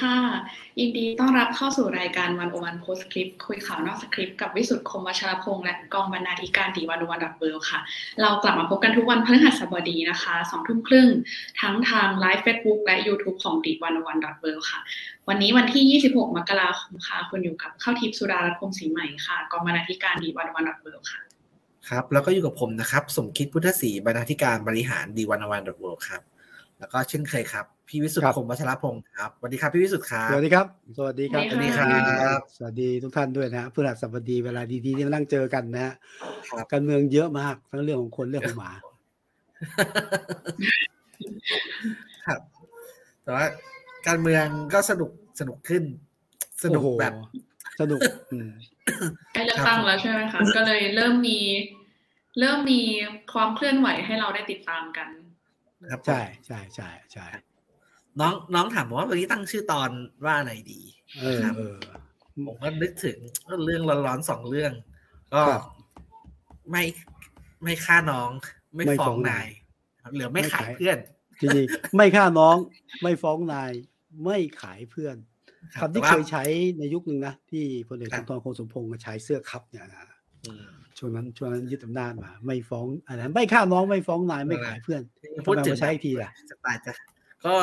ค่ะ ยินดีต้อนรับเข้าสู่รายการวันโอวัน Postscript คุยข่าวนอกสคริปต์กับวิสุทธ์คมวชรพงษ์และกองบรรณาธิการ The One O One World ค่ะ เรากลับมาพบกันทุกวันพฤหัสบดีนะคะสองทุ่มครึ่งทั้งทาง live Facebook และ YouTube ของ The One O One World ค่ะ วันนี้วันที่ 26 มกราคมค่ะคุณอยู่กับข้าวทิพย์สุดารัตน์พงศรีใหม่ค่ะกองบรรณาธิการ The One O One World ค่ะครับแล้วก็อยู่กับผมนะครับสมคิดพุทธศรีบรรณาธิการบริหาร The One O One World ครับแล้วก็เช่นเคยครับ พี่วิสุทครัธิ์บคมวัชรพงศ์ครับสวัสดีครับพี่วิสุทธิ์ครับสวัสดีครับ สวัสดีครับ สวัสดีครับ สวัสดีทุกท่านด้วยนะฮะพฤหัสบดีเวลาดีๆที่มานั่งเจอกันนะฮะครับการเมืองเยอะมากทั้งเรื่องของคนเรื่องของหมาครับ แต่ว่าการเมืองก็สนุกสนุกขึ้น สนุกโอ้โหแบบสนุกอืมใกล้เลือกตั้งแล้วใช่ไหมคะก็เลยเริ่มมี เริ่มมีความเคลื่อนไหวให้เราได้ติดตามกัน ครับใช่ใช่ใช่ใช่ น้องน้องถามว่าวันนี้ตั้งชื่อตอนว่าอะไรดีเออเออผมก็นึกถึงเรื่องร้อนๆสองเรื่อง ก็ครับไม่ไม่ฆ่าน้อง ไม่ไม่ฟ้ฟ้อองงนายเหลือไม่ไม่ขายขายเพื่อนจริงๆไม่ฆ่าน้อง ไม่ฟ้องนาย ไม่ขายเพื่อนครับคำที่แต่ว่าเคยใช้ในยุคหนึ่งนะที่พลเอกครัสุบนทรคงสมพงษ์ใช้เสื้อคับเนี่ยนะอืมช่วงนั้นช่วงนั้นยึดอำนาจมา ไม่ฟ้องอะไรนะไม่ฆ่าน้องไม่ฟ้องนายไม่ขายเพื่อนทำไมมาใช้อีกทีล่ะสไตล์จะ ก็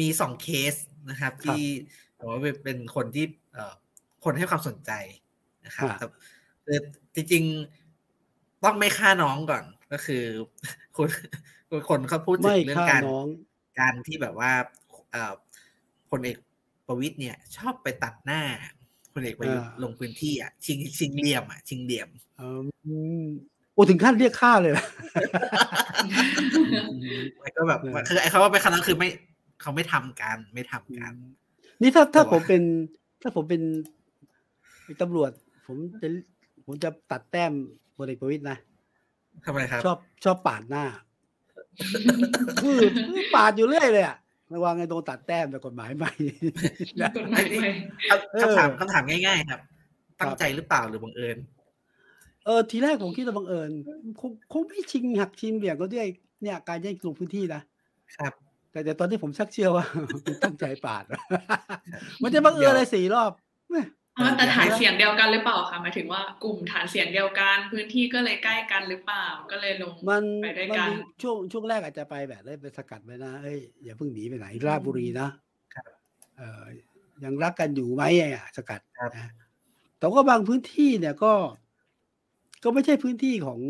มีสองเคสนะครับ ที่ผมว่าเป็นคนที่เอ่อคนให้ความสนใจนะครับครับแต่คือจริงๆต้องไม่ฆ่าน้องก่อนก็คือ คุณคนเขาพูดถึไม่งเรื่อฆ่างการน้องการที่แบบว่าเอ่อพลเอกประวิตยเนี่ย ชอบไปตัดหน้าพลเอกประยุทธ์อ่าลงพื้นที่อะชิงชิงเหลี่ยมอะชิงเหลี่ยมเออ โอ้ถึงขั้นเรียกค่าเลยนะแล้วก็แบบเออคือไอ้เขาว่าไปคณะคือไม่เขาไม่ทำกันไม่ทำกัน นี่ถ้าถ้าแต่ว่าผมเป็น ถ้าผมเป็นตำรวจ ผมจะผมจะตัดแต้มพลเอกประวิตยนะทำไมครับ ชอบชอบปาดหน้าคือปาดอยู่เรื่อยเลยอะระวังไอ้โดนตัดแต้มแต่กฎหมายใหม่นะกฎหมายใหม่เออคำถามคำถามง่าย ๆ ครับ ตั้งใจหรือเปล่าหรือบังเอิญ เออทีแรกผมคิดว่าบังเอิญคงคงไม่ชิงหักชิงเหลี่ยมก็ด้วยเนี่ยการแย่งลงพื้นที่นะครับ แต่แต่ตอนที่ผมชักเชื่อว่ามันตั้งใจปาด มันจะบังเอิญอะไรสี่รอบแม่อ๋อแต่ฐานเสียงเดียวกันหรือเปล่าคะหมายถึงว่ากลุ่มฐานเสียงเดียวกัน พื้นที่ก็เลยใกล้กันหรือเปล่าก็เลยลงมันไปด้วยมันกันมีช่วงช่วงแรกอาจจะไปแบบเลยไปสกัดไว้นะเอ้ยอย่าเพิ่งหนีไปไหนราชบุรีนะครับเออยังรักกันอยู่ไหมอะสกัดครับนะแต่ว่าบางพื้นที่เนี่ยก็ ก็ไม่ใช่พื้นที่ของ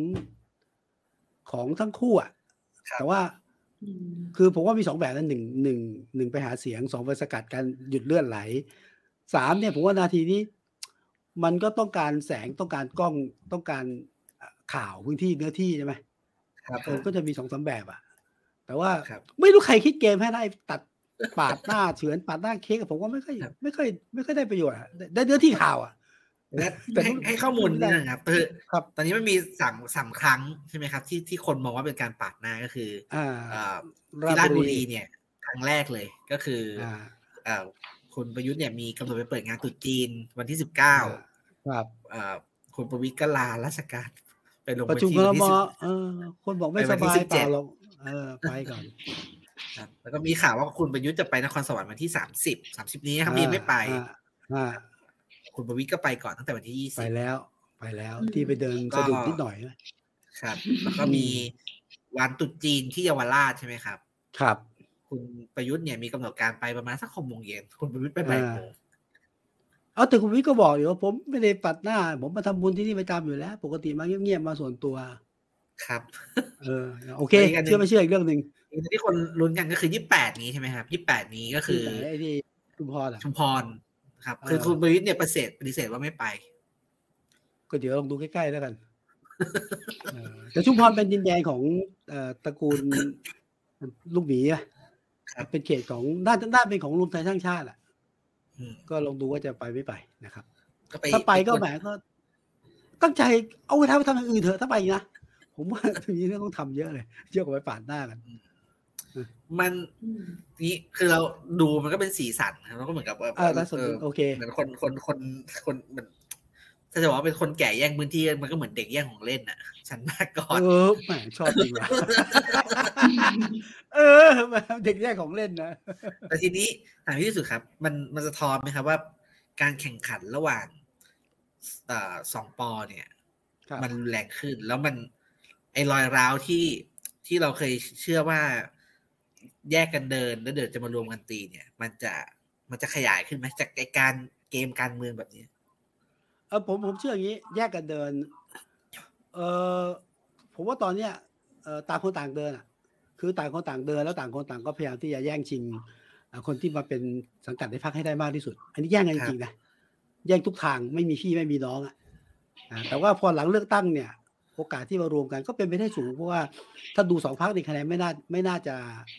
ของทั้งคู่อะครับแต่ว่าอืมคือผมว่ามีสองแบบนั้นหนึ่งหนึ่งหนึ่งไปหาเสียงสองไปสกัดการหยุดเลือดไหลสามเนี่ยผมว่านาทีนี้ มันก็ต้องการแสงต้องการกล้องต้องการเอ่อข่าวพื้นที่เนื้อที่ใช่ไหมครับเออก็จะมีสองสามแบบอะแต่ว่าครับไม่รู้ใครคิดเกมให้ได้ตัดปาดหน้าเฉือนปาดหน้าเค้กอะผมว่าไม่ค่อยครับไม่ค่อยไม่ค่อยได้ประโยชน์อะได้ได้เนื้อที่ข่าวอะ และแต่ให้ให้ข้อมูลนิดนึงครับคือครับตอนนี้มันมีสามสามครั้งใช่ไหมครับ ที่ที่คนมองว่าเป็นการปาดหน้าก็คืออ่าเอ่อที่ราชบุรีเนี่ยครั้งแรกเลยก็คือออ่าเอ่อคุณประยุทธ์เนี่ยมีกำหนดไปเปิดงานตรุษจีนวันที่สิบเก้าครับเอ่อคุณประวิตรก็ลาราชการไปลงประพื้นชุมที่ครวันมที่สิบเออคนบอกไม่ไปสวันที่บาย17เปล่าหรอกเออไปก่อนครับแล้วก็มีข่าวว่าคุณประยุทธ์จะไปนครสวรรค์วันที่สามสิบสามสิบนี้นะครับยังไม่ไปอ่าอ่า คุณประวิตรก็ไปก่อนตั้งแต่วันที่ยี่ไปสิบแล้ว ไปแล้วอืมที่ไปเดินก็สะดุดนิดหน่อยนะครับ แล้วก็มีวันตรุษจีนที่เยาวราชใช่ไหมครับ ครับ คุณประยุทธ์เนี่ยมีกำหนดการไปประมาณสักหกโมงเย็นคุณประยุทธ์ไปบ่ายโมงเอาแต่คุณวิทย์ก็บอกอยู่ว่าผมไม่ได้ปัดหน้า ผมมาทำบุญที่นี่ประจำอยู่แล้ว ปกติมาเงียบๆมาส่วนตัวครับ เออโอเคอีกอันหนึ่งเชื่อไม่เชื่ออีกเรื่องหนึ่งอีกที่คนลุ้นกันก็คือยี่แปดนี้ใช่ไหมครับยี่แปดนี้ก็คือไอ้ที่คุณพรอะชุมพร ครับเออคือคุณประยุทธ์เนี่ยปฏิเสธปฏิเสธว่าไม่ไป ก็เดี๋ยวลองดูใกล้ๆแล้วกันเออแต่ชุมพรเป็นดินแดนของเอ่อตระกูลลูกหมีอะครับเป็นเขตของน่าจะน่าเป็นของรวมไทยสร้างชาติอะอืมก็ลองดูว่าจะไปไม่ไปนะครับก็ไปถ้าไปก็ดแหมก็ตั้งใจเอาเวลาไปทำอย่างอื่นเถอะถ้าไปนะผมว่าทีนี้เรื่องต้องทำเยอะเลยเยอะกว่าไปปาดหน้ากัน มันอืมนี่คือเราดูมันก็เป็นสีสันนะครับแล้วก็เหมือนกับว่าเออแล้วสนเออโอเคเหมือนคนคนคนคนเหมันถ้าจะบอกว่าเป็นคนแก่แย่งพื้นที่มันก็เหมือนเด็กแย่งของเล่นอะ ฉันมาก่อนเออแหมชอบจริงว่ะเออเด็กแย่ของเล่นนะแต่ทีนี้ถามที่สุดครับ มันมันจะท้อนไหมครับว่า การแข่งขันระหว่างสองปอเนี่ย มันแรงขึ้นแล้วมัน ไอ้รอยร้าวที่ที่เราเคยเชื่อว่า แยกกันเดินแล้วเดี๋ยวจะมารวมกันตีเนี่ย มันจะมันจะขยายขึ้นไหมจากการเกมการเมืองแบบนี้ เออผมผมเชื่ออย่างนี้ แยกกันเดิน เออผมว่าตอนเนี้ยเออต่างคนต่างเดินอะ คือต่างคนต่างเดินแล้วต่างคนต่างก็พยายามที่จะแย่งชิงคนที่มาเป็นสังกัดในพรรคให้ได้มากที่สุด อันนี้แย่งกันจริงนะแย่งทุกทางไม่มีพี่ไม่มีน้องอะแต่ว่าพอหลังเลือกตั้งเนี่ย โอกาสที่มารวมกันก็เป็นไปได้สูงเพราะว่าถ้าดูสองพรรคในคะแนนไม่น่าไม่น่าจะ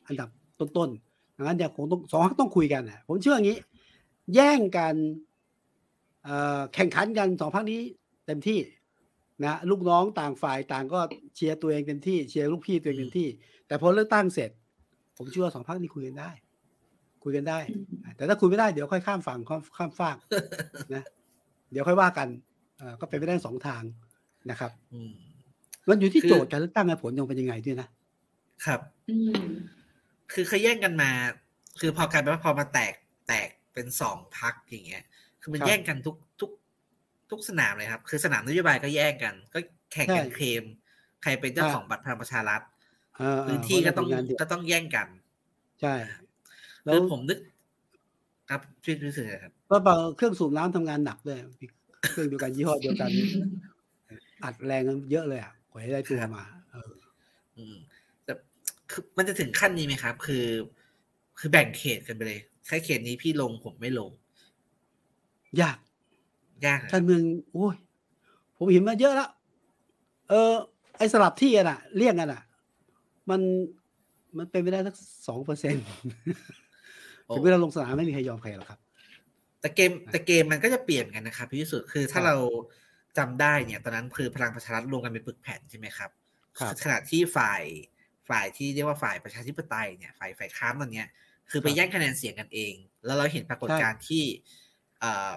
อันดับต้นๆดังนั้นเนี่ยคงต้องสองพรรคต้องคุยกันนะผมเชื่ออย่างนี้ แย่งกันแข่งขันกันสองพรรคนี้เต็มที่นะลูกน้องต่างฝ่ายต่างก็เชียร์ตัวเองเต็มที่เชียร์ลูกพี่ตัวเองเต็มที่ แต่พอเลือกตั้งเสร็จ ผมเชื่อสองพรรคนี้คุยกันได้ คุยกันได้ แต่ถ้าคุยไม่ได้เดี๋ยวค่อยข้ามฝั่งข้ามฟากนะเดี๋ยวค่อยว่ากันก็เป็นไปได้สองทางนะครับมั นอยู่ที่โจทย์การเลือกตั้งและผลยังเป็นยังไงด้วยนะครับคือเขาแย่งกันมา คือพอการว่าพอมาแตกแตกเป็นสองพักอย่างเงี้ย คือมันแย่งกันทุกทุกทุกสนามเลยครับ คือสนามนโยบายก็แย่งกัน ก็แข่งกันเคลมใครเป็นเจ้าของบัตรพลังประชารัฐพื้นที่ก็ต้องก็ต้องแย่งกัน ใช่แล้วผมนึก ครับช่วยรู้สึกครับว่าบางเครื่องสูบน้ำทำงานหนักเลยเครื่องเดียวกันยี่ห้อเดียวกัน อัดแรงกันเยอะเลยอะก ว่าจะได้ตัวมา เอออืมแต่คือมันจะถึงขั้นนี้ไหมครับ คือ คือแบ่งเขตกันไปเลยแค่เขตนี้พี่ลงผมไม่ลง ยาก ยากการเมืองโอ้ยผมเห็นมาเยอะแล้ว เออ ไอ้สลับที่กันอะเลี่ยงกันอะ มันมันเป็นไม่ได้สักสองเปอร์เซ็นต์ถึงเวลาลงสนามไม่มีใครยอมใครหรอกครับ แต่เกมแต่เกมมันก็จะเปลี่ยนกันนะครับพี่สุดคือถ้าเรา จำได้เนี่ย ตอนนั้นคือพลังประชารัฐรวมกันเป็นปึกแผ่นใช่ไหมครับขณะที่ฝ่ายฝ่ายที่เรียกว่าฝ่ายประชาธิปไตยเนี่ย ฝ่ายฝ่ายค้านตอนเนี้ย คือไปแย่งคะแนนเสียงกันเอง แล้วเราเห็นปรากฏการณ์ที่เอ่อ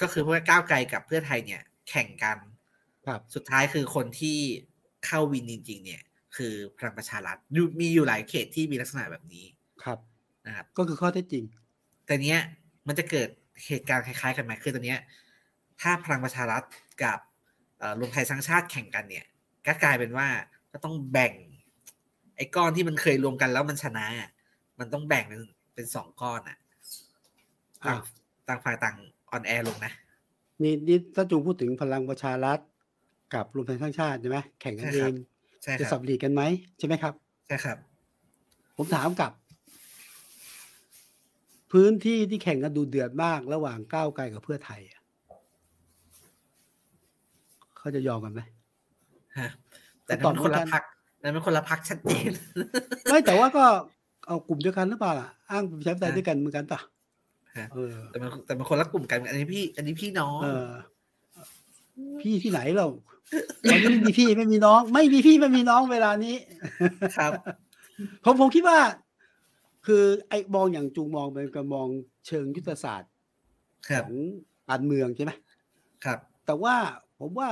ก็คือเพื่อก้าวไกลกับเพื่อไทยเนี่ย แข่งกันครับ สุดท้ายคือคนที่เข้าวินจริง ๆ เนี่ย คือพลังประชารัฐมีอยู่หลายเขตที่มีลักษณะแบบนี้ครับนะครับ ก็คือข้อเท็จจริง แต่เนี้ยมันจะเกิดเหตุการณ์คล้ายๆ กันไหมคือตอนเนี้ย ถ้าพลังประชารัฐกับรวมไทยสร้างชาติแข่งกันเนี่ยก็กลายเป็นว่าก็ต้องแบ่ง ไอ้ก้อนที่มันเคยรวมกันแล้วมันชนะ มันต้องแบ่งเป็นเป็นสองก้อนอะต่างต่างฝ่ายต่างอ่อนแอลงนะนี่นี่ถ้าจูพูดถึงพลังประชารัฐกับรวมไทยสร้างชาติใช่ไหมแข่งกันเองจะสับหลีกันไหมใช่ไหมครับใช่ครับ ผมถามกับ พื้นที่ที่แข่งกันดูเดือดมากระหว่างก้าวไกลกับเพื่อไทย เขาจะยอมกันไหมฮะแต่ตอนคนละพักนั่นเป็นคนละพักชัดเจนไม่แต่ว่าก็เอากลุ่มเดียวกันหรือเปล่าล่ะอ้างประชาธิปไตยด้วยกันเหมือนกันป่ะแต่มันแต่มันคนละกลุ่มกัน อันนี้พี่ อันนี้พี่น้องพี่ที่ไหนเราตอนนี้ไม่มีพี่ไม่มีน้อง ไม่มีพี่ไม่มีน้องเวลานี้ ครับ ผมผมคิดว่า คือไอ้มองอย่างจูงมองเป็นการมองเชิงยุทธศาสตร์ของการเมืองใช่ไหมครับ แต่ว่าผมว่า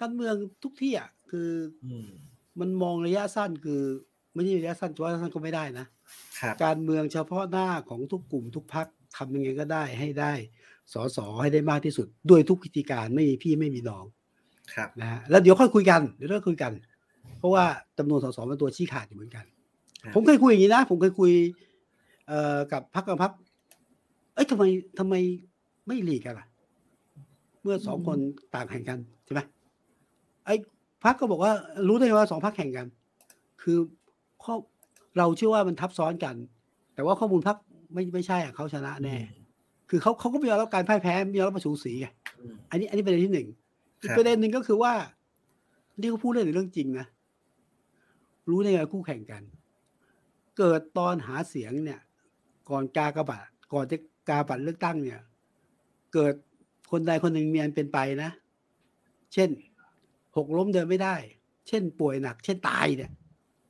การเมืองทุกที่อะคือมันมองระยะสั้นคือไม่ใช่ระยะสั้นระยะสั้นก็ไม่ได้นะการเมืองเฉพาะหน้าของทุกกลุ่มทุกพักทำยังไงก็ได้ให้ได้สอสอให้ได้มากที่สุด ด้วยทุกวิธีการไม่มีพี่ไม่มีน้องครับนะฮะแล้วเดี๋ยวค่อยคุยกันเดี๋ยวเราคุยกัน เพราะว่าจำนวนสสเป็นตัวชี้ขาดอยู่เหมือนกัน ผมเคยคุยอย่างนี้นะ ผมเคยคุย เอ่อกับพักกับพักเอ้ยทำไมทำไมไม่หลีกกันล่ะ เมื่อสองคนต่างแข่งกันใช่ไหม ไอ้พักก็บอกว่ารู้ได้ไงว่าสองพักแข่งกัน คือข้อเราเชื่อว่ามันทับซ้อนกัน แต่ว่าข้อมูลพักไม่ไม่ใช่อะเขาชนะแน่ คือเขาเขาก็มีรับการพ่ายแพ้มีรับมาสูสีไงอันนี้อันนี้ประเด็นที่หนึ่งอีกประเด็นหนึ่งก็คือว่าที่เขาพูดเรื่องเรื่องจริงนะรู้ได้ไงคู่แข่งกัน เกิดตอนหาเสียงเนี่ย ก่อนกากระบาดก่อนจะกาบัตรเลือกตั้งเนี่ย เกิดคนใดคนหนึ่งมีอันเป็นไปนะ เช่น หกล้มเดินไม่ได้ เช่นป่วยหนัก เช่นตายเนี่ย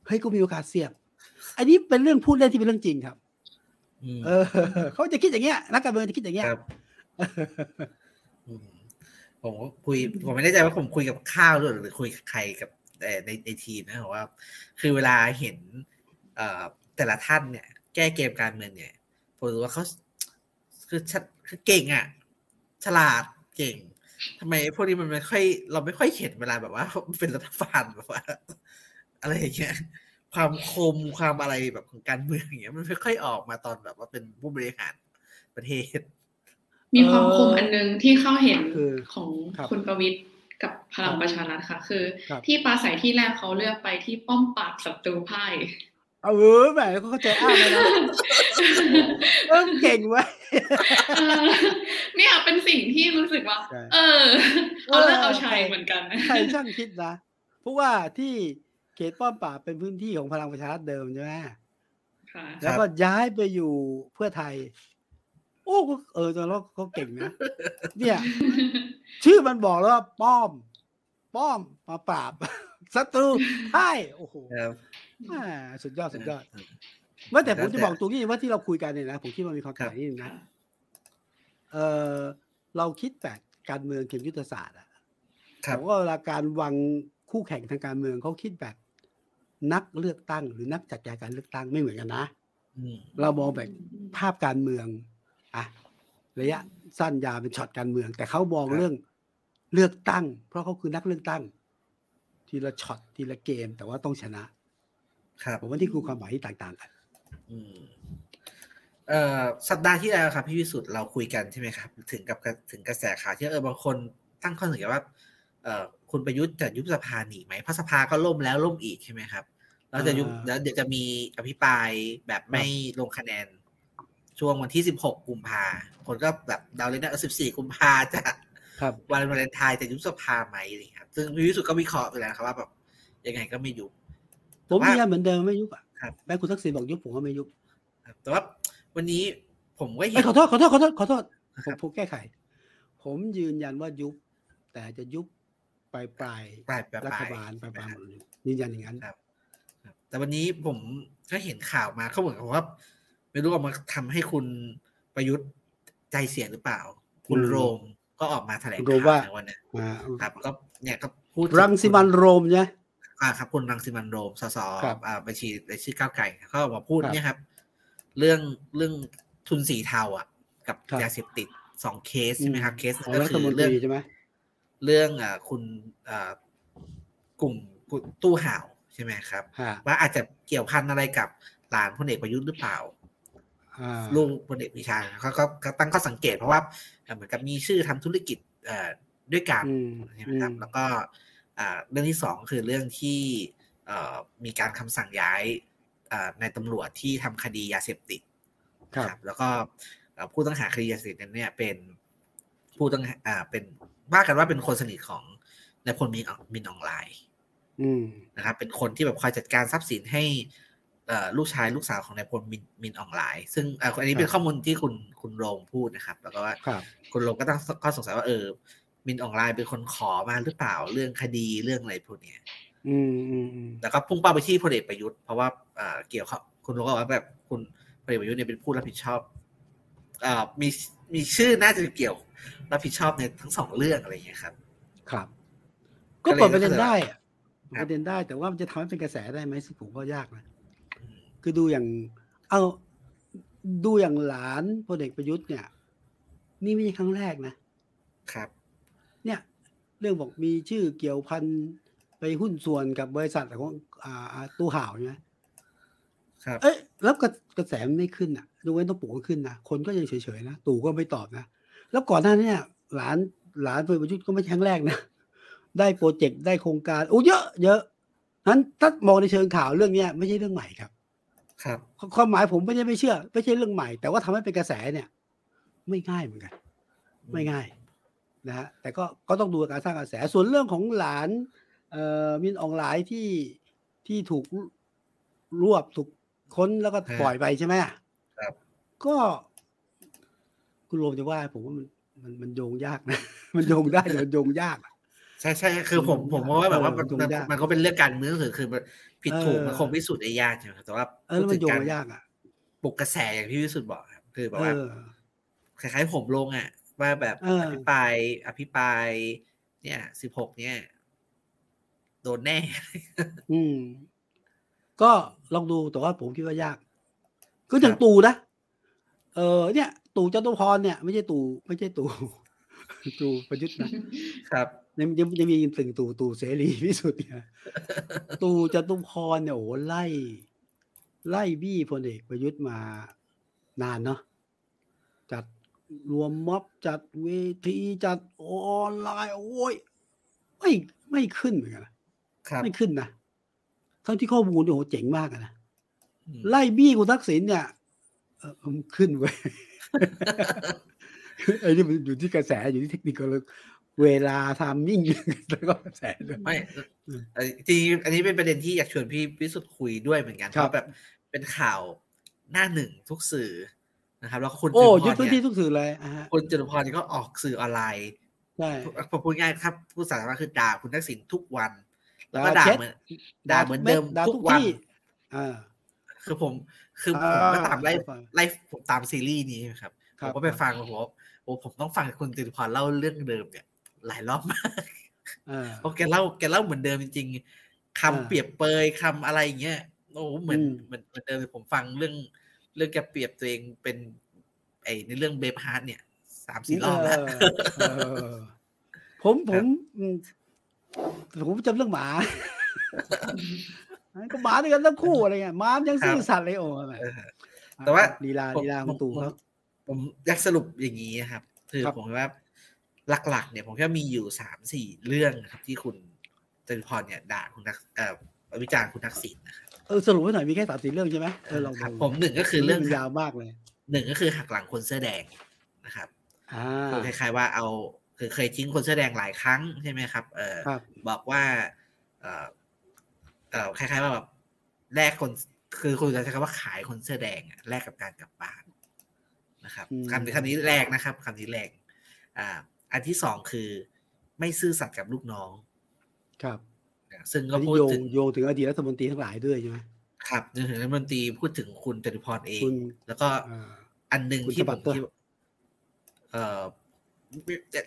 เฮ้ยก็มีโอกาสเสี่ยงอันนี้เป็นเรื่องพูดเล่นที่เป็นเรื่องจริงครับเออเขาจะคิดอย่างเงี้ยนักการเมืองจะคิดอย่างเงี้ยผมคุยผมไม่แน่ใจว่าผมคุยกับข้าวด้วยหรือคุยกับใครกับแต่ในในทีมนะว่า คือเวลาเห็น เอ่อแต่ละท่านเนี่ย แก้เกมการเมืองเนี่ยผมรู้ว่าเขาคือคือเก่งอะ ฉลาดเก่ง ทำไมพวกนี้มันไม่ค่อย เราไม่ค่อยเห็นเวลาแบบว่าเป็นรัฐบาลแบบว่า อะไรอย่างเงี้ยความคมความอะไรแบบของการเมืองอย่างเงี้ย มันไม่ค่อยออกมาตอนแบบว่าเป็นผู้บริหารประเทศ มีความคมอันนึงที่เข้าเห็นของคุณประวิทย์กับพลังประชารัฐค่ะ คือ ที่ปราศัยที่แรกเขาเลือกไปที่ป้อมปราบศัตรูพ่ายเออแหมเขาเข้าใจอ้างเลยนะเออเก่งไว้ เนี่ยเป็นสิ่งที่รู้สึกว่า เออ เอาเลือกเอาชัยเหมือนกันใครช่างคิดนะเพราะว่าที่เขตป้อมปราบเป็นพื้นที่ของพลังประชารัฐเดิมใช่ไหมแล้วก็ย้ายไปอยู่เพื่อไทย โอ้เออตอนแรกเขาเก่งนะ เนี่ย ชื่อมันบอกแล้วว่าป้อม ป้อมมาปราบศัตรูใช่โอ้โหสุดยอดสุดยอด เมื่อแต่ผมจะบอกตรงนี้ว่าที่เราคุยกันเนี่ยนะผมคิดว่ามีความแตกนิดนึงนะเออเราคิดแบบการเมืองเกมยุทธศาสตร์อะผมว่าเวลาการวางคู่แข่งทางการเมืองเขาคิดแบบนักเลือกตั้ง หรือนักจัดการการเลือกตั้งไม่เหมือนกันนะเรามองแบบภาพการเมืองอะระยะสั้นยาวเป็นช็อตการเมือง แต่เขามองเรื่องเลือกตั้ง เพราะเขาคือนักเลือกตั้ง ทีละช็อตทีละเกม แต่ว่าต้องชนะ ครับผมว่าที่คือความหมายที่ต่าง ๆ กัน เอ่อสัปดาห์ที่แล้วครับพี่วิสุทธ์เราคุยกันใช่ไหมครับ ถึงกับถึงกระแสข่าวที่เออบางคนตั้งข้อสังเกตว่าเอ่อคุณประยุทธ์จะยุบสภาหนีไหมเพราะสภาก็ล่มแล้วล่มอีกใช่ไหมครับแล้วจะยุบแล้วเดี๋ยวจะมีอภิปรายแบบไม่ลงคะแนน ช่วงวันที่สิบหกกุมภาคนก็แบบเดาเลยนะสิบสี่กุมภาจะวันวาเลนไทน์จะยุบสภาไหมนี่ครับซึ่งพี่วิสุทธ์ก็วิเคราะห์ไปแล้วครับว่าแบบยังไงก็ไม่ยุบผมยืนยันเหมือนเดิมไม่ยุบอะ แม้คุณทักษิณบอกยุบผมก็ไม่ยุบแต่ว่าวันนี้ผมก็เห็นขอโทษขอโทษขอโทษขอโทษผมผมแก้ไข ผมยืนยันว่ายุบ แต่จะยุบปลายปลายรัฐบาลปลายปลายยืนยันอย่างนั้นครับแต่วันนี้ผมก็เห็นข่าวมาเขาเหมือนกับว่าไม่รู้ออกมาทำให้คุณประยุทธ์ใจเสียหรือเปล่า คุณโรมก็ออกมาแถลงข่าวในวันนี้ครับก็เนี่ยก็พูดรังสิมันโรมเนี่ยอ่า ครับคุณรังสิมันโรมสสอ่าบัญชีรายชื่อก้าวไก่เขาออกมาพูดเนี่ยครับ เรื่องเรื่องทุนสีเทาอะ กับยาเสพติดสองเคสใช่ไหมครับเคสก็คือเรื่องใช่ไหมเรื่องอ่าคุณอ่ากลุ่มตู้ห่าวใช่ไหมครับ ว่าอาจจะเกี่ยวพันอะไรกับหลานพลเอกประยุทธ์หรือเปล่าลูกพลเอกวิชาเขาก็ตั้งข้อสังเกตเพราะว่าเหมือนกับมีชื่อทำธุรกิจด้วยกันใช่ไหมครับ แล้วก็ เรื่องที่สองคือเรื่องที่มีการคำสั่งย้ายในตำรวจที่ทำคดียาเสพติดครับแล้วก็ผู้ต้องหาคดียาเสพติดนั้นเนี่ยเป็นผู้ต้องเป็นว่ากันว่าเป็นคนสนิทของนายพลมินมินออนไลน์นะครับเป็นคนที่แบบคอยจัดการทรัพย์สินให้ลูกชายลูกสาวของนายพลมินมินออนไลน์ ซึ่งอันนี้เป็นข้อมูลที่คุณคุณโรงพูดนะครับ แล้วก็ว่าคุณโรงก็ต้องก็สงสัยว่าเออ มินออนไลน์เป็นคนขอมาหรือเปล่าเรื่องคดีเรื่องอะไรพวกนี้อืมอืมแล้วก็พุ่งเป้าไปที่พลเอกประยุทธ์เพราะว่าเกี่ยวกับคุณรู้ว่าแบบคุณพลเอกประยุทธ์เนี่ยเป็นผู้รับผิดชอบอ่ามีมีชื่อน่าจะเกี่ยว รับผิดชอบในทั้งสองเรื่องอะไรอย่างเงี้ยครับ ครับ ก็เปิดประเด็นได้ประเด็นได้แต่ว่ามันจะทำให้เป็นกระแสได้ไหมสิผมก็ยากนะคือดูอย่าง เอาดูอย่างหลานพลเอกประยุทธ์เนี่ย นี่ไม่ใช่ครั้งแรกนะครับเนี่ย เรื่องบอกมีชื่อเกี่ยวพันไปหุ้นส่วนกับบริษัทของอ่าตู้ห่าวใช่ไหมครับ เอ้ยแล้วกระแสมันไม่ขึ้นอะดูไว้ต้องปลูกขึ้นนะคนก็ยังเฉยๆนะตู่ก็ไม่ตอบนะแล้วก่อนหน้านี้หลานหลานเพื่อประยุทธ์ก็ไม่ใช่ครั้งแรกนะได้โปรเจกต์ได้โครงการโอ้เยอะ เยอะนั้นถ้ามองในเชิงข่าวเรื่องเนี้ยไม่ใช่เรื่องใหม่ครับ ครับความหมายผมไม่ใช่ไม่เชื่อ ไม่ใช่เรื่องใหม่ แต่ว่าทำให้เป็นกระแสเนี่ย ไม่ง่ายเหมือนกัน ไม่ง่าย นะฮะแต่ก็ก็ต้องดูการสร้างกระแสส่วนเรื่องของหลานเอ่อมินออนไลน์ที่ที่ถูกรวบถูกค้นแล้วก็ปล่อยไปใช่ไหมครับ ก็คุณโรมจะว่าผมว่ามันมันมันโยงยากนะ มันโยงได้แต่มันโยงยากใช่ใช่คือผมผมว่าแบบว่ามันมันก็เป็นเรื่องการเมืองคือคือผิดถูกมันคงพิสูจน์ได้ยากใช่ไหมแต่ว่าเออมันโยงยากอะปลุกกระแสอย่างที่พิสุทธ์บอกครับคือแบบว่าคล้ายๆผมลงอะ ว่าแบบอภิปรายอภิปรายเนี่ยสิบหกเนี่ย โดนแน่ อืม ก็ลองดูแต่ว่าผมคิดว่ายาก ก็อย่างตู่นะเออเนี่ย ตู่จตุพรเนี่ย ไม่ใช่ตู่ไม่ใช่ตู่ตู่ประยุทธ์นะครับยังยังยังมีตึงตู่ตู่เสรีพิสุทธิ์เนี่ยตู่จตุพรเนี่ยโอ้ไล่ ไล่บี้พลเอกประยุทธ์มานานเนาะจัด รวมม็อบจัดเวทีจัดออนไลน์โอ้ยไม่ไม่ขึ้นเหมือนกันไม่ขึ้นนะทั้งที่ข้อมูลโอ้โหเจ๋งมากนะไล่บี้คุณทักษิณเนี่ยขึ้นเว้ยไอ้นี่มันอยู่ที่กระแสอยู่ที่เทคนิคเลยเวลาทามมิ่งแล้วก็กระแสไม่จริงอันนี้เป็นประเด็นที่อยากชวนพี่พิสุทธิ์คุยด้วยเหมือนกันเพราะแบบเป็นข่าวหน้าหนึ่งทุกสื่อ นะครับ แล้วคุณโอ้ยึดพื้นที่ทุกสื่อเลยคุณจตุพรก็ออกสื่อออนไลน์ใช่ผมพูดง่ายครับผู้สาธารณะคือด่าคุณทักษิณทุกวัน แล้วก็ด่าเหมือนด่าเหมือนเดิมทุกวันคือผมคือผมก็ตามไล่ไล่ผมตามซีรีส์นี้ครับผมก็ไปฟังผมโอ้ผมต้องฟังคุณจตุพรเล่าเรื่องเดิมเนี่ย หลายรอบมากเพราะแกเล่าแกเล่าเหมือนเดิมจริง ๆคำเปรียบเปยคำอะไรเงี้ยโอ้เหมือนเหมือนเหมือนเดิมผมฟังเรื่อง เรื่องแกเปรียบตัวเองเป็นไอในเรื่องเบฟฮาร์ดเนี่ยสามสี่รอบแล้วผมผมผมจำเรื่องหมาก็หมาด้วยกันทั้งคู่อะไรเงี้ยหมายังซื่อสัตย์เลยโอ้แต่ว่าลีลาลีลาของตู่ครับ ผมอยากสรุปอย่างนี้ครับ คือผมว่าหลัก ๆ เนี่ย ผมแค่มีอยู่สามสี่เรื่องครับ ที่คุณจตุพรเนี่ยด่าคุณนักเอ่อวิจารณ์คุณทักษิณนะครับ เออสรุปไว้หน่อยมีแค่สามสี่เรื่องใช่ไหมเออลองดูผมหนึ่งก็คือเรื่องยาวมากเลยหนึ่งก็คือหักหลังคนเสื้อแดงนะครับคือคล้ายๆว่าเอาคือเคยทิ้งคนเสื้อแดงหลายครั้งใช่ไหมครับ เออบอกว่า เออเออคล้ายๆว่าแบบแลกคนคือคุณจะใช้คำว่าขายคนเสื้อแดงแลกกับการกลับบ้านนะครับคำคำนี้แรกนะครับคำนี้แรกอ่า อันที่สองคือ ไม่ซื่อสัตย์กับลูกน้อง ครับ ซึ่งก็พูดถึงโยงถึงอดีตรัฐมนตรีทั้งหลายด้วยใช่ไหมครับจนถึงรัฐมนตรีพูดถึงคุณจตุพรเอง แล้วก็อันหนึ่งที่ผมที่เอ่อ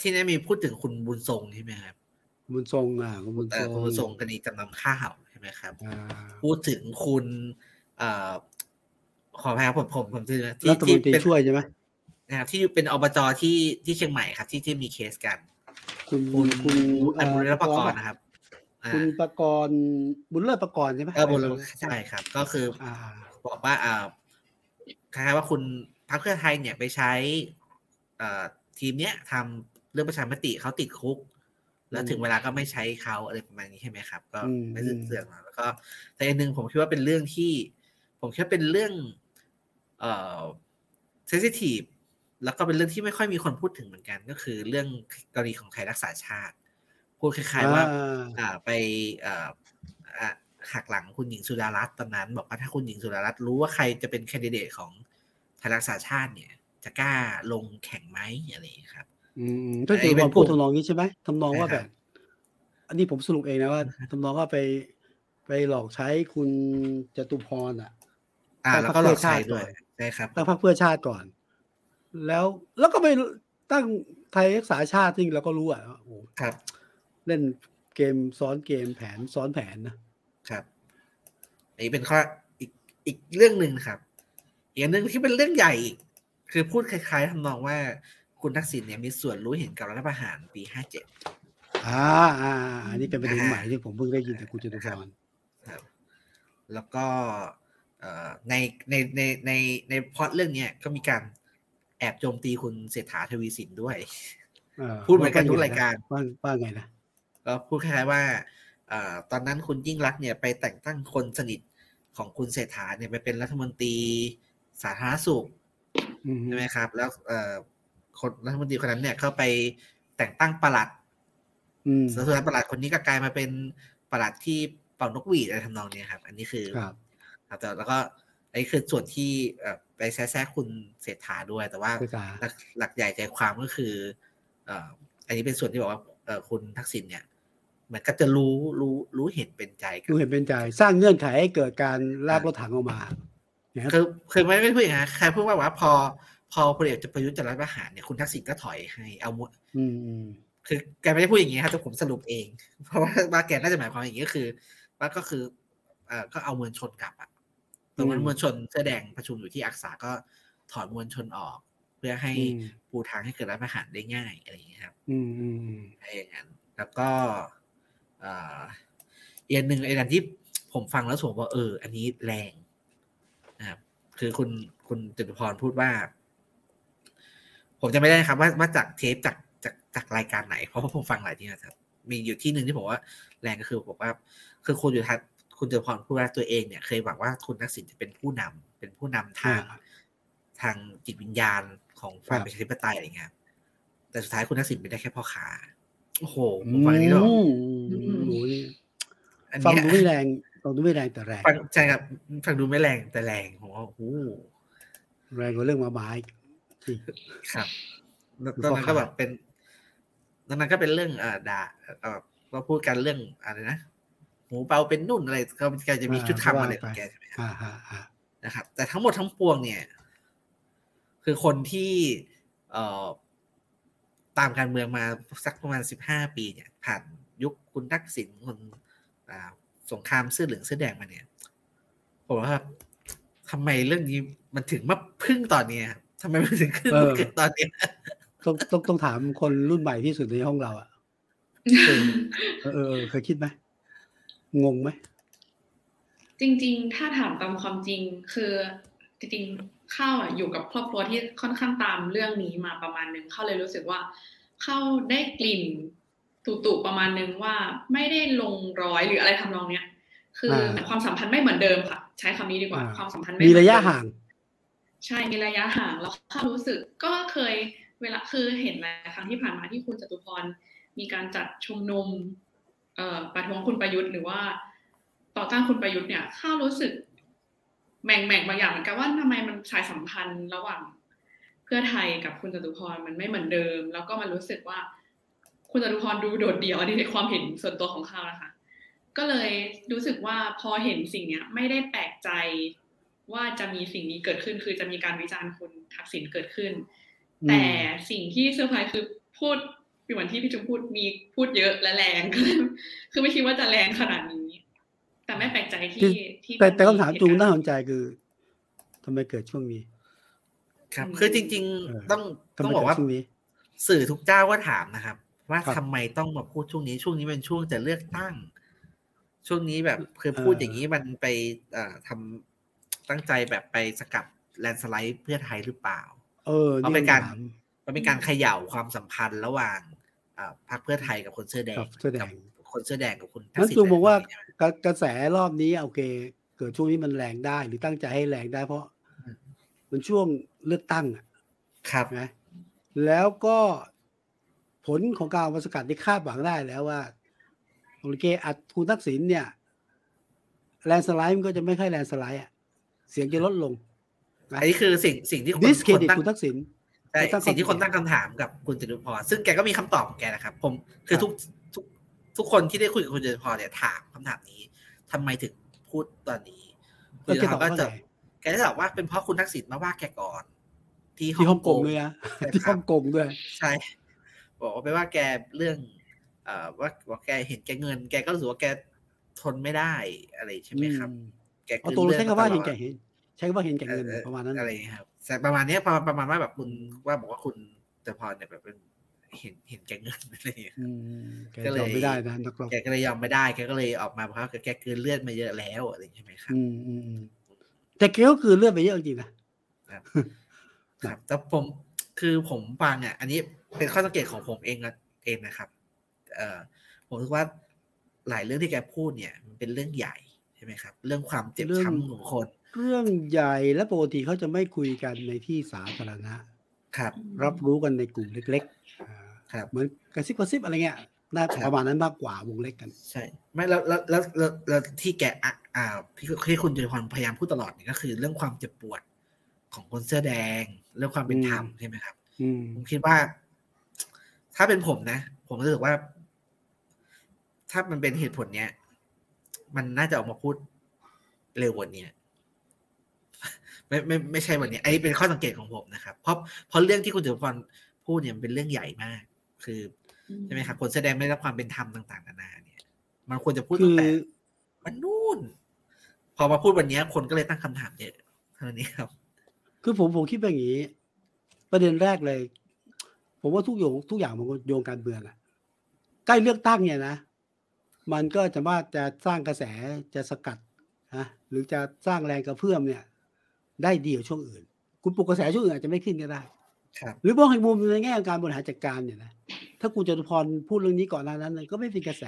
ที่นี่มีพูดถึงคุณบุญทรงใช่ไหมครับบุญทรงอะคุณบุญทรงคุณบุญทรงคดีจำนำข้าวใช่ไหมครับพูดถึงคุณเอ่อขอแพ้ผมผมผมที่ที่เป็นช่วยใช่ไหมนะครับที่เป็นอบจที่ที่เชียงใหม่ครับ ที่ที่มีเคสกัน คุณคุณคุณอันบุญประกรนะครับ คุณประกรณ์บุญเลิศประกรณ์ใช่ไหมเออบุญเลิศใช่ครับ ก็คือบอกว่าอ่าคล้ายๆว่าคุณพรรคเพื่อไทยเนี่ยไปใช้อ่าทีมเนี้ยทำเรื่องประชามติเขาติดคุก แล้วถึงเวลาก็ไม่ใช้เขาอะไรประมาณนี้ใช่ไหมครับ ก็ไม่สื่อเสื่อมแล้วก็ แต่อันหนึ่งผมคิดว่าเป็นเรื่องที่ ผมคิดว่าเป็นเรื่อง เอ่อเซนซิทีฟแล้วก็เป็นเรื่องที่ไม่ค่อยมีคนพูดถึงเหมือนกัน ก็คือเรื่องกรณีของไทยรักษาชาติ พูดคล้ายๆว่าอ่าไปอ่าหักหลังคุณหญิงสุดารัตน์ตอนนั้น บอกว่าถ้าคุณหญิงสุดารัตน์รู้ว่าใครจะเป็นแคนดิเดตของไทยรักษาชาติเนี่ย จะกล้าลงแข่งไหมอะไรครับ อืมก็คือเราพูดทำนองนี้ใช่ไหมทำนองว่าแบบ อันนี้ผมสรุปเองนะว่าทำนองว่าไปไปหลอกใช้คุณจตุพรอะอ่าแล้วก็หลอกใช้ด้วยใช่ครับตั้งพรรคเพื่อชาติก่อน แล้วแล้วก็ไปตั้งไทยรักษาชาติจริงเราก็รู้อะโอ้ครับ เล่นเกมซ้อนเกมแผนซ้อนแผนนะครับอันนี้เป็นข้ออีกอีกเรื่องหนึ่งครับ อีกหนึ่งที่เป็นเรื่องใหญ่อีกคือพูดคล้ายๆทำนองว่าคุณทักษิณเนี่ยมีส่วนรู้เห็นกับรัฐประหารปีห้าเจ็ดอ่าอ่าอันนี้เป็นประเด็นใหม่ที่ผมเพิ่งได้ยินจากคุณจตุพรครับแล้วก็ในในในในในพอดเรื่องนี้ก็มีการแอบโจมตีคุณเศรษฐาทวีสินด้วย พูดเหมือนกันทุกรายการว่าไงนะ ก็พูดคล้ายๆว่าตอนนั้นคุณยิ่งรักเนี่ยไปแต่งตั้งคนสนิทของคุณเศรษฐาเนี่ยไปเป็นรัฐมนตรีสาธารณสุขใช่ไหมครับ แล้วคนรัฐมนตรีคนนั้นเนี่ยเข้าไปแต่งตั้งประหลัดสุดท้ายประหลัดคนนี้ก็กลายมาเป็นประหลัดที่เป่านกหวีดอะไรทำนองนี้ครับ อันนี้คือครับแต่แล้วก็ไอ้คือส่วนที่ไปแซะคุณเศรษฐาด้วย แต่ว่าหลักใหญ่ใจความก็คืออันนี้เป็นส่วนที่บอกว่าคุณทักษิณเนี่ย มันก็จะรู้รู้รู้เห็นเป็นใจรู้เห็นเป็นใจ สร้างเงื่อนไขให้เกิดการลากรถถังออกมาคือคือไม่ไม่พูดอย่างนั้นใครพูดว่าว่าพอ พอพลเอกประยุทธ์จะรัฐประหารเนี่ยคุณทักษิณก็ถอยให้เอาอืคือแกไม่ได้พูดอย่างนี้ครับแต่ผมสรุปเอง เพราะว่าว่าแกน่าจะหมายความอย่างนี้ก็คือ ว่าก็คือเอ่อก็เอามวลชนกลับอะตรงนั้นมวลชนเสื้อแดงประชุมอยู่ที่อักษาก็ถอนมวลชนออก เพื่อให้ปูทางให้เกิดรัฐประหารได้ง่ายอะไรอย่างนี้ครับ อืมอืมอะไรอย่างนั้นแล้วก็เอ่ออีกอันหนึ่งไอ้ดันที่ผมฟังแล้วผมว่าเออ อันนี้แรงนะครับคือคุณคุณจตุพรพูดว่า ผมจะไม่ได้ครับว่าว่าจากเทปจากจากจากรายการไหน เพราะว่าผมฟังหลายที่นะครับ มีอยู่ที่หนึ่งที่ผมว่าแรงก็คือบอกว่า คือคุณอยู่ทัศคุณจตุพรพูดว่าตัวเองเนี่ย เคยหวังว่าคุณทักษิณจะเป็นผู้นำเป็นผู้นำทางทางจิตวิญญาณของฝ่ายประชาธิปไตยอะไรเงี้ยแต่สุดท้ายคุณทักษิณเป็นได้แค่พ่อค้า โอ้โหผมฟังอันนี้แล้วอืมโอ้ยอันฟังเนี้ยดูไม่แรงฟังดูไม่แรงแต่แรงฟังใช่ครับฟังดูไม่แรงแต่แรงผมว่าโอ้โหแรงกว่าเรื่องมาไม้จริงครับแล้วคือตอนนั้นพ่อค้าก็แบบเป็นตอนนั้นก็เป็นเรื่องเอ่อด่าเอ่อก็พูดกันเรื่องอะไรนะหมูเปาเป็นนุ่นอะไรก็แกจะมีชุดคำอะไรของแกใช่ไหมครับอ่าอ่าอ่านะครับ แต่ทั้งหมดทั้งปวงเนี่ย คือคนที่ เอ่อ ตามการเมืองมาสักประมาณสิบห้าปีเนี่ย ผ่านยุคคุณทักษิณคนอ่าสงครามเสื้อเหลืองเสื้อแดงมาเนี่ยผมว่าทำไมเรื่องนี้มันถึงมาพึ่งตอนเนี้ยครับทำไมมันถึงขึ้นมาเกิดตอนเนี้ยต้องต้องต้องถามคนรุ่นใหม่ที่สุดในห้องเราอะเออเออเออเคยคิดไหมงงไหมจริง ๆ ถ้าถามตามความจริงคือ จริงๆเข้าอะอยู่กับครอบครัวที่ค่อนข้างตามเรื่องนี้มาประมาณนึงเข้าเลยรู้สึกว่าเข้าได้กลิ่นตุๆประมาณนึงว่าไม่ได้ลงร้อยหรืออะไรทำนองเนี้ย คือความสัมพันธ์ไม่เหมือนเดิมค่ะ ใช้คำนี้ดีกว่า ความสัมพันธ์ไม่มีเหอนระยะห่าง ใช่มีระยะห่างแล้วเข้ารู้สึกก็เคยเวลาคือเห็นหลายครั้งที่ผ่านมาที่คุณจตุพรมีการจัดชุมนุม เอ่อประท้วงคุณประยุทธ์หรือว่า ต่อต้านคุณประยุทธ์เนี่ยข้ารู้สึก แหม่งแหม่งบางอย่างเหมือนกันว่าทำไมมันสายสัมพันธ์ระหว่างเพื่อไทยกับคุณจตุพรมันไม่เหมือนเดิม แล้วก็มันรู้สึกว่า คุณจตุพรดูโดดเดี่ยวอันนี้ในความเห็นส่วนตัวของเขานะคะ ก็เลยรู้สึกว่าพอเห็นสิ่งเนี้ย ไม่ได้แปลกใจว่าจะมีสิ่งนี้เกิดขึ้น คือจะมีการวิจารณ์คุณทักษิณเกิดขึ้น แต่สิ่งที่เซอร์ไพรส์คือพูดเหมือนที่พี่จุ๊มพูดมีพูดเยอะและแรงก็คือไม่คิดว่าจะแรงขนาดนี้ แต่ไม่แปลกใจที่ที่แต่แต่จะคำถามจูงน่าเหสตุนใจคือทำไมเกิดช่วงนี้ ครับอืมคือจริงเออๆต้องทำต้องไมบอกเกิดว่าช่วงนี้สื่อทุกเจ้าก็ถามนะครับ ว่าครับทำไมต้องมาพูดช่วงนี้ ช่วงนี้เป็นช่วงจะเลือกตั้ง ช่วงนี้แบบคือพูดอย่างนี้มันไปเอ่อทำตั้งใจแบบไปสกัดแลนด์สไลด์เพื่อไทยหรือเปล่า เออเพราะเป็นการถามมันเป็นการเขย่าความสัมพันธ์ระหว่างอ่าพรรคเพื่อไทยกับคนเสื้อแดกังบเสื้อแดงกับ คนเสื้อแดงกับคุณทันั้นษิณจูงบอกว่าใช่ไหมกระกระแสรอบนี้โอเค เกิดช่วงนี้มันแรงได้ หรือตั้งใจให้แรงได้ เพราะอืมมันช่วงเลือกตั้งอะครับนะแล้วก็ผลของการมาสกัดที่คาดหวังได้แล้วว่าโอเคอัดคุณทักษิณเนี่ย แลนด์สไลด์มันก็จะไม่ค่อยแลนด์สไลด์อะเสียงจะลดลงอันนี้คือสิ่งสิ่งที่คนดิสเครคนดิตตั้งคุณทักษิณใช่ตั้งข้อสิ่งที่คนสังเกตตั้งคำถามกับคุณจตุพรซึ่งแกก็มีคำตอบของแกนะครับ ผมคือครับทุก ทุกทุกคนที่ได้คุยกับคุณจตุพรเนี่ยถามคำถามนี้ทำไมถึงพูดตอนนี้คุณจตุพรก็จะแกจะบอกว่าเป็นเพราะคุณทักษิณมาว่าแกก่อน ที่ที่ฮ่องกงด้วยนะใช่ที่ครัฮ่บองกงด้วย ใช่ บอกว่าไปว่าแกเรื่อง เอ่อว่าว่าแกเห็นแกเงิน แกก็รู้สึกว่าแกทนไม่ได้อะไรใช่ไหมครับ แกเอาคืตัวเราใช้คำว่าตลเห็อนดแก่เห็นใช้คำว่าเห็นแก่เงินออประมาณนั้นอะไรอย่างเงี้ยครับแต่ประมาณเนี้ยประมาณประมาณว่าแบบคุณว่าบอกว่าคุณจตุพรเนี่ยแบบเป็น เห็นเห็นแกเงินอะไรอย่างเงี้ยอืมแกก็เลยยอมไม่ได้นะนักรบแกก็เลยยอมไม่ได้แกก็เลยออกมาเพราะว่าแกเกินเลือดมาเยอะแล้วอะไรอย่างเงี้ยใช่ไหมครับอืมอืมอืมแต่แกก็คือเลือดไปเยอะจริงๆนะครับแต่ผมคือผมฟังอะ อันนี้เป็นข้อสังเกตของผมเองนะเองนะครับ เอ่อผมคิดว่าหลายเรื่องที่แกพูดเนี่ยมันเป็นเรื่องใหญ่ใช่ไหมครับ เรื่องความเจ็บช้ำของคน เรื่องใหญ่และปกติเขาจะไม่คุยกันในที่สาธารณะ ครับรับรู้กันในกลุ่มเล็กๆอ่าครับเหมือนกระซิบกระซิบอะไรเงี้ยน่าครับประมาณนั้นมากกว่าวงเล็กกัน ใช่ไม่แล้วแล้วแล้วแล้วแล้วที่แกอะอ่าที่ที่คุณจตุพรพยายามพูดตลอดเนี่ยก็คือ เรื่องความเจ็บปวดของคนเสื้อแดง เรื่องความเป็นธรรมใช่ไหมครับอืมผมคิดว่า ถ้าเป็นผมนะ ผมรู้สึกว่า ถ้ามันเป็นเหตุผลเนี้ย มันน่าจะออกมาพูดเร็วกว่านี้ ไม่ไม่ไม่ใช่วันนี้ไอ้เป็นข้อสังเกตของผมนะครับ เพราะเพราะเรื่องที่คุณจตุพรพูดเนี่ยมันเป็นเรื่องใหญ่มาก คือใช่ไหมครับคนแสดงไม่ได้รับความเป็นธรรมต่างๆนานาเนี่ย มันควรจะพูดตั้งแต่มันนู่น พอมาพูดวันนี้คนก็เลยตั้งคำถามเยอะเท่านี้ครับ คือผมผมคิดแบบนี้ ประเด็นแรกเลย ผมว่าทุกอย่างทุกอย่างมันโยงการเมืองอะใกล้เลือกตั้งเนี่ยนะมันก็จะว่าจะสร้างกระแสจะสกัดนะหรือจะสร้างแรงกระเพื่อมเนี่ย ได้ดีกว่าช่วงอื่น คุณปลุกกระแสช่วงอื่นอาจจะไม่ขึ้นก็ได้ครับหรือมองในมุมในแง่การบริหารจัดการเนี่ยนะถ้าคุณจตุพรพูดเรื่องนี้ก่อนหน้านั้น ก็ไม่เป็นกระแส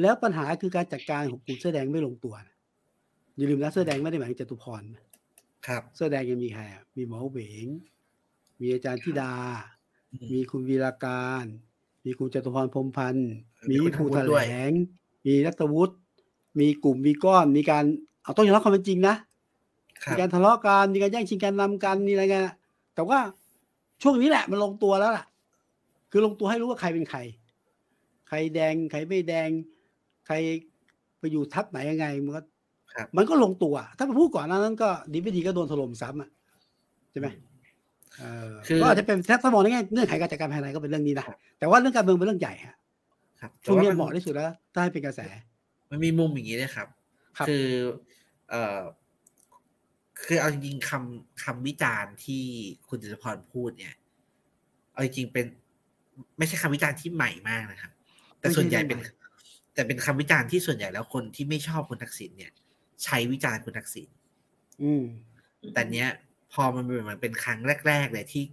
แล้วปัญหาคือการจัดการของกลุ่มเสื้อแดงไม่ลงตัวนะอย่าลืมนะเสื้อแดงไม่ได้หมายถึงจตุพรครับเสื้อแดงยังมีใครอะมีหมอเหวง มีอาจารย์ธิดา มีคุณวีราการ มีคุณจตุพรพรมพันธ์ มีภูแถลง มีรัตวุฒิมีกลุ่มมีก้อน มีการเอาต้องยอมรับความเป็นจริงนะ มีการทะเลาะกันมีการแย่งชิงการนำกันมีอะไรกันแต่ว่าช่วงนี้แหละมันลงตัวแล้วล่ะ คือลงตัวให้รู้ว่าใครเป็นใคร ใครแดงใครไม่แดง ใครไปอยู่ทัพไหนยังไงมันก็มันก็ลงตัว ถ้าไปพูดก่อนนั้นก็ดีไม่ดีก็โดนถล่มซ้ำอะใช่ไหมก็อาจจะเป็นถ้ามองในแง่เงื่อนไขการจัดการภายในก็เป็นเรื่องนี้นะแต่ว่าเรื่องการเมืองเป็นเรื่องใหญ่ฮะช่วงนี้เหมาะที่สุดแล้วถ้าให้เป็นกระแส มันมีมุมอย่างนี้ด้วยครับ คือ เอ่อ คือเอาจริงๆคำคำวิจารณ์ที่คุณจตุพรพูดเนี่ย เอาจริงเป็น ไม่ใช่คำวิจารณ์ที่ใหม่มากนะครับ แต่ส่วนใหญ่เป็น แต่เป็นคำวิจารณ์ที่ส่วนใหญ่แล้วคนที่ไม่ชอบคุณทักษิณเนี่ย ใช้วิจารณ์คุณทักษิณอืมแต่เนี้ย พอมันเป็นมันเป็นครั้งแรก ๆ เลยที่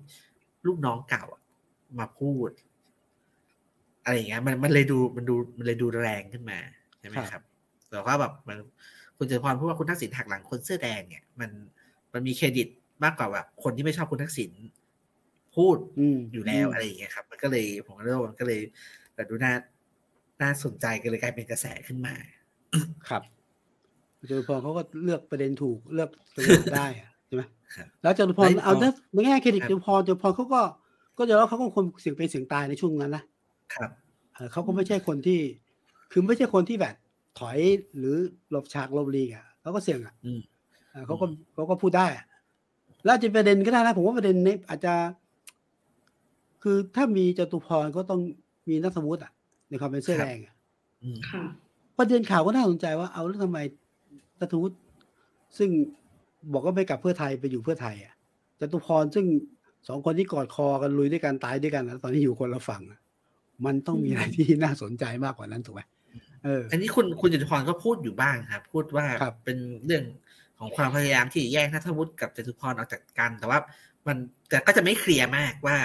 ลูกน้องเก่ามาพูด อะไรอย่างเงี้ยมันมันเลยดูมันดูมันเลยดูแรงขึ้นมาใช่ไหมครับแต่ว่าแบบมัน คุณจตุพรพูดว่าคุณทักษิณหักหลังคนเสื้อแดงเนี่ยมันมันมีเครดิตมากกว่าแบบคนที่ไม่ชอบคุณทักษิณพูดอยู่แล้วอะไรอย่างเงี้ยครับ มันก็เลยผมก็เรียกว่ามันก็เลยแต่ดูน่าน่าสนใจก็เลยกลายเป็นกระแสขึ้นมา ครับจตุพรเขาก็เลือกประเด็นถูกเลือกประเด็นได้ใช่ไหมแล้วจตุพรเอาในแง่เครดิตจตุพรจตุพรเขาก็ก็จะแล้วเขาก็คนเสียงเป็นเสียงตายในช่วงนั้นนะครับเขาก็ไม่ใช่คนที่ คือไม่ใช่คนที่แบบ ถอยหรือหลบฉากหลบลีกอะเขาก็เสี่ยงอะเขาก็เขาก็พูดได้ แล้วจะประเด็นก็ได้นะผมว่าประเด็นนี้อาจจะ คือถ้ามีจตุพรก็ต้องมีนักสมุติอะ ในความเป็นเสื้อแดงอะประเด็นข่าวก็น่าสนใจว่าเอาแล้วทำไมนัทวุฒิซึ่งบอกว่าไม่กลับเพื่อไทยไปอยู่เพื่อไทย อะจตุพรซึ่งสองคนที่กอดคอกันลุยด้วยกันตายด้วยกันแล้วตอนนี้อยู่คนละฝั่งมันต้องมีอะไรที่น่าสนใจมากกว่านั้นถูกไหมเอออันนี้คุณคุณจตุพรก็พูดอยู่บ้างครับ พูดว่าเป็นเรื่องของความพยายามที่แยกนัทวุฒิกับจตุพรออกจากกัน แต่ว่ามันแต่ก็จะไม่เคลียร์มากว่า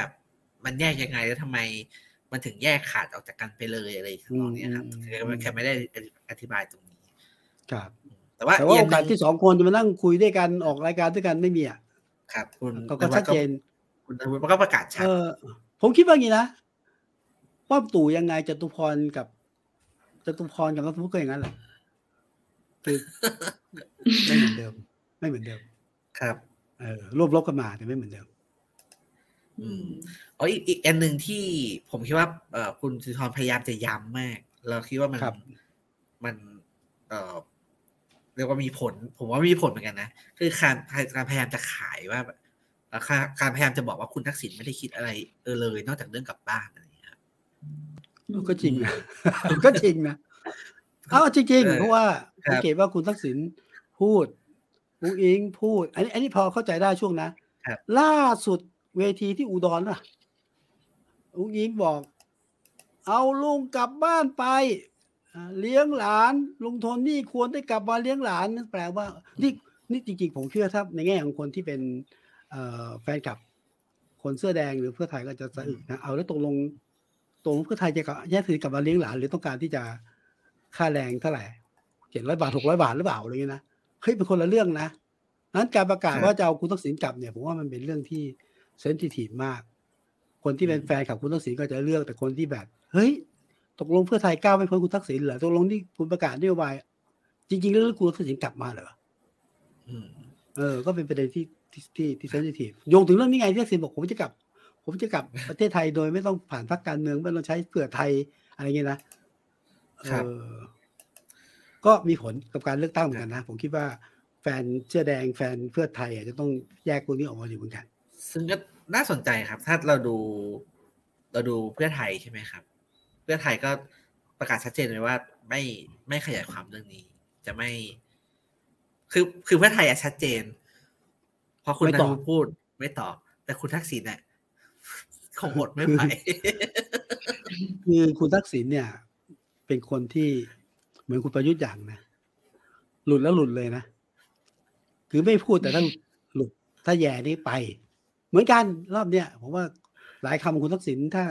มันแยกยังไงแล้วทำไม มันถึงแยกขาดออกจากกันไปเลยอะไรทั้งนี้ครับแค่ไม่ได้อธิบายตรงนี้ ครับ แต่ว่าแต่ว่าโอกาสที่สองคนจะมานั่งคุยด้วยกันออกรายการด้วยกันไม่มีอะครับคุณก็ชัดเจน คุณธวุฒิก็ประกาศชัดเออผมคิดว่าอย่างนี้นะป้อมตู่ยังไงจตุพรกับ จตุพรกับนัทวุฒิก็อย่างนั้นแหละคือไม่เหมือนเดิม ไม่เหมือนเดิม ครับเออรวบรบกันมาแต่ไม่เหมือนเดิมอืมอ๋ออีกอีกอันหนึ่งที่ผมคิดว่าเอ่อคุณสุธรพยายามจะย้ำมาก เราคิดว่ามันมันเอ่อเรียกว่ามีผล ผมว่ามีผลเหมือนกันนะคือการการพยายามจะขายว่าการพยายามจะบอกว่าคุณทักษิณไม่ได้คิดอะไรเออเลย นอกจากเรื่องกลับบ้าน ก็จริงนะก็จริงนะเอาจริงๆเพราะว่าสังเกตว่าคุณทักษิณพูดอุ้งอิงพูด อันนี้ อันนี้พอเข้าใจได้ช่วงนะล่าสุดเวทีที่อุดรน่ะอุ้งอิงบอก เอาลุงกลับบ้านไปเลี้ยงหลาน ลุงทนนี่ควรได้กลับมาเลี้ยงหลานนั่นแปลว่านี่นี่จริง ๆ ผมเชื่อถ้าในแง่ของคนที่เป็นแฟนคลับ คนเสื้อแดงหรือเพื่อไทยก็จะสะอึกนะเอาแล้วตกลง ตรงเพื่อไทยจะแยกถือกลับมาเลี้ยงหลาน หรือต้องการที่จะค่าแรงเท่าไหร่เจ็ดร้อยบาทหกร้อยบาทหรือเปล่าอะไรเงี้ยนะเฮ้ยเป็นคนละเรื่องนะนั้นการประกาศว่าจะเอาคุณทักษิณกลับเนี่ยผมว่ามันเป็นเรื่องที่เซนซิทีฟมาก คนที่เป็นแฟนขับคุณทักษิณก็จะเลือกแต่คนที่แบบ เฮ้ย ตกลงเพื่อไทยก้าวไม่พ้นคุณทักษิณเหรอตกลงที่คุณประกาศนโยบายจริงๆแล้วคุณทักษิณกลับมาเหรอเออ ก็เป็นประเด็นที่ที่ที่เซนซิทีฟโยงถึงเรื่องนี้ไงที่ทักษิณบอกผมจะกลับ ผมจะกลับประเทศไทยโดยไม่ต้องผ่านพรรคการเมืองไม่ต้องใช้เพื่อไทยอะไรเงี้ยนะเออก็มีผลกับการเลือกตั้งเหมือนกันนะ ผมคิดว่าแฟนเสื้อแดงแฟนเพื่อไทยจะต้องแยกพวกนี้ออกมาอยู่เหมือนกัน ซึ่งก็น่าสนใจครับ ถ้าเราดูเราดูเพื่อไทยใช่ไหมครับ เพื่อไทยก็ประกาศชัดเจนเลยว่าไม่ไม่ขยายความเรื่องนี้ จะไม่ คือคือเพื่อไทยอะชัดเจนพอคุณนายกพูดไม่ตอบ แต่คุณทักษิณเนี่ย คงอดไม่ไหวคือคุณทักษิณเนี่ย เป็นคนที่เหมือนคุณประยุทธ์อย่างนะหลุดแล้วหลุดเลยนะคือไม่พูดแต่ถ้าหลุดถ้าแย่นี่ไป เหมือนกันรอบเนี้ยผมว่าหลายคำคุณทักษิณถ้า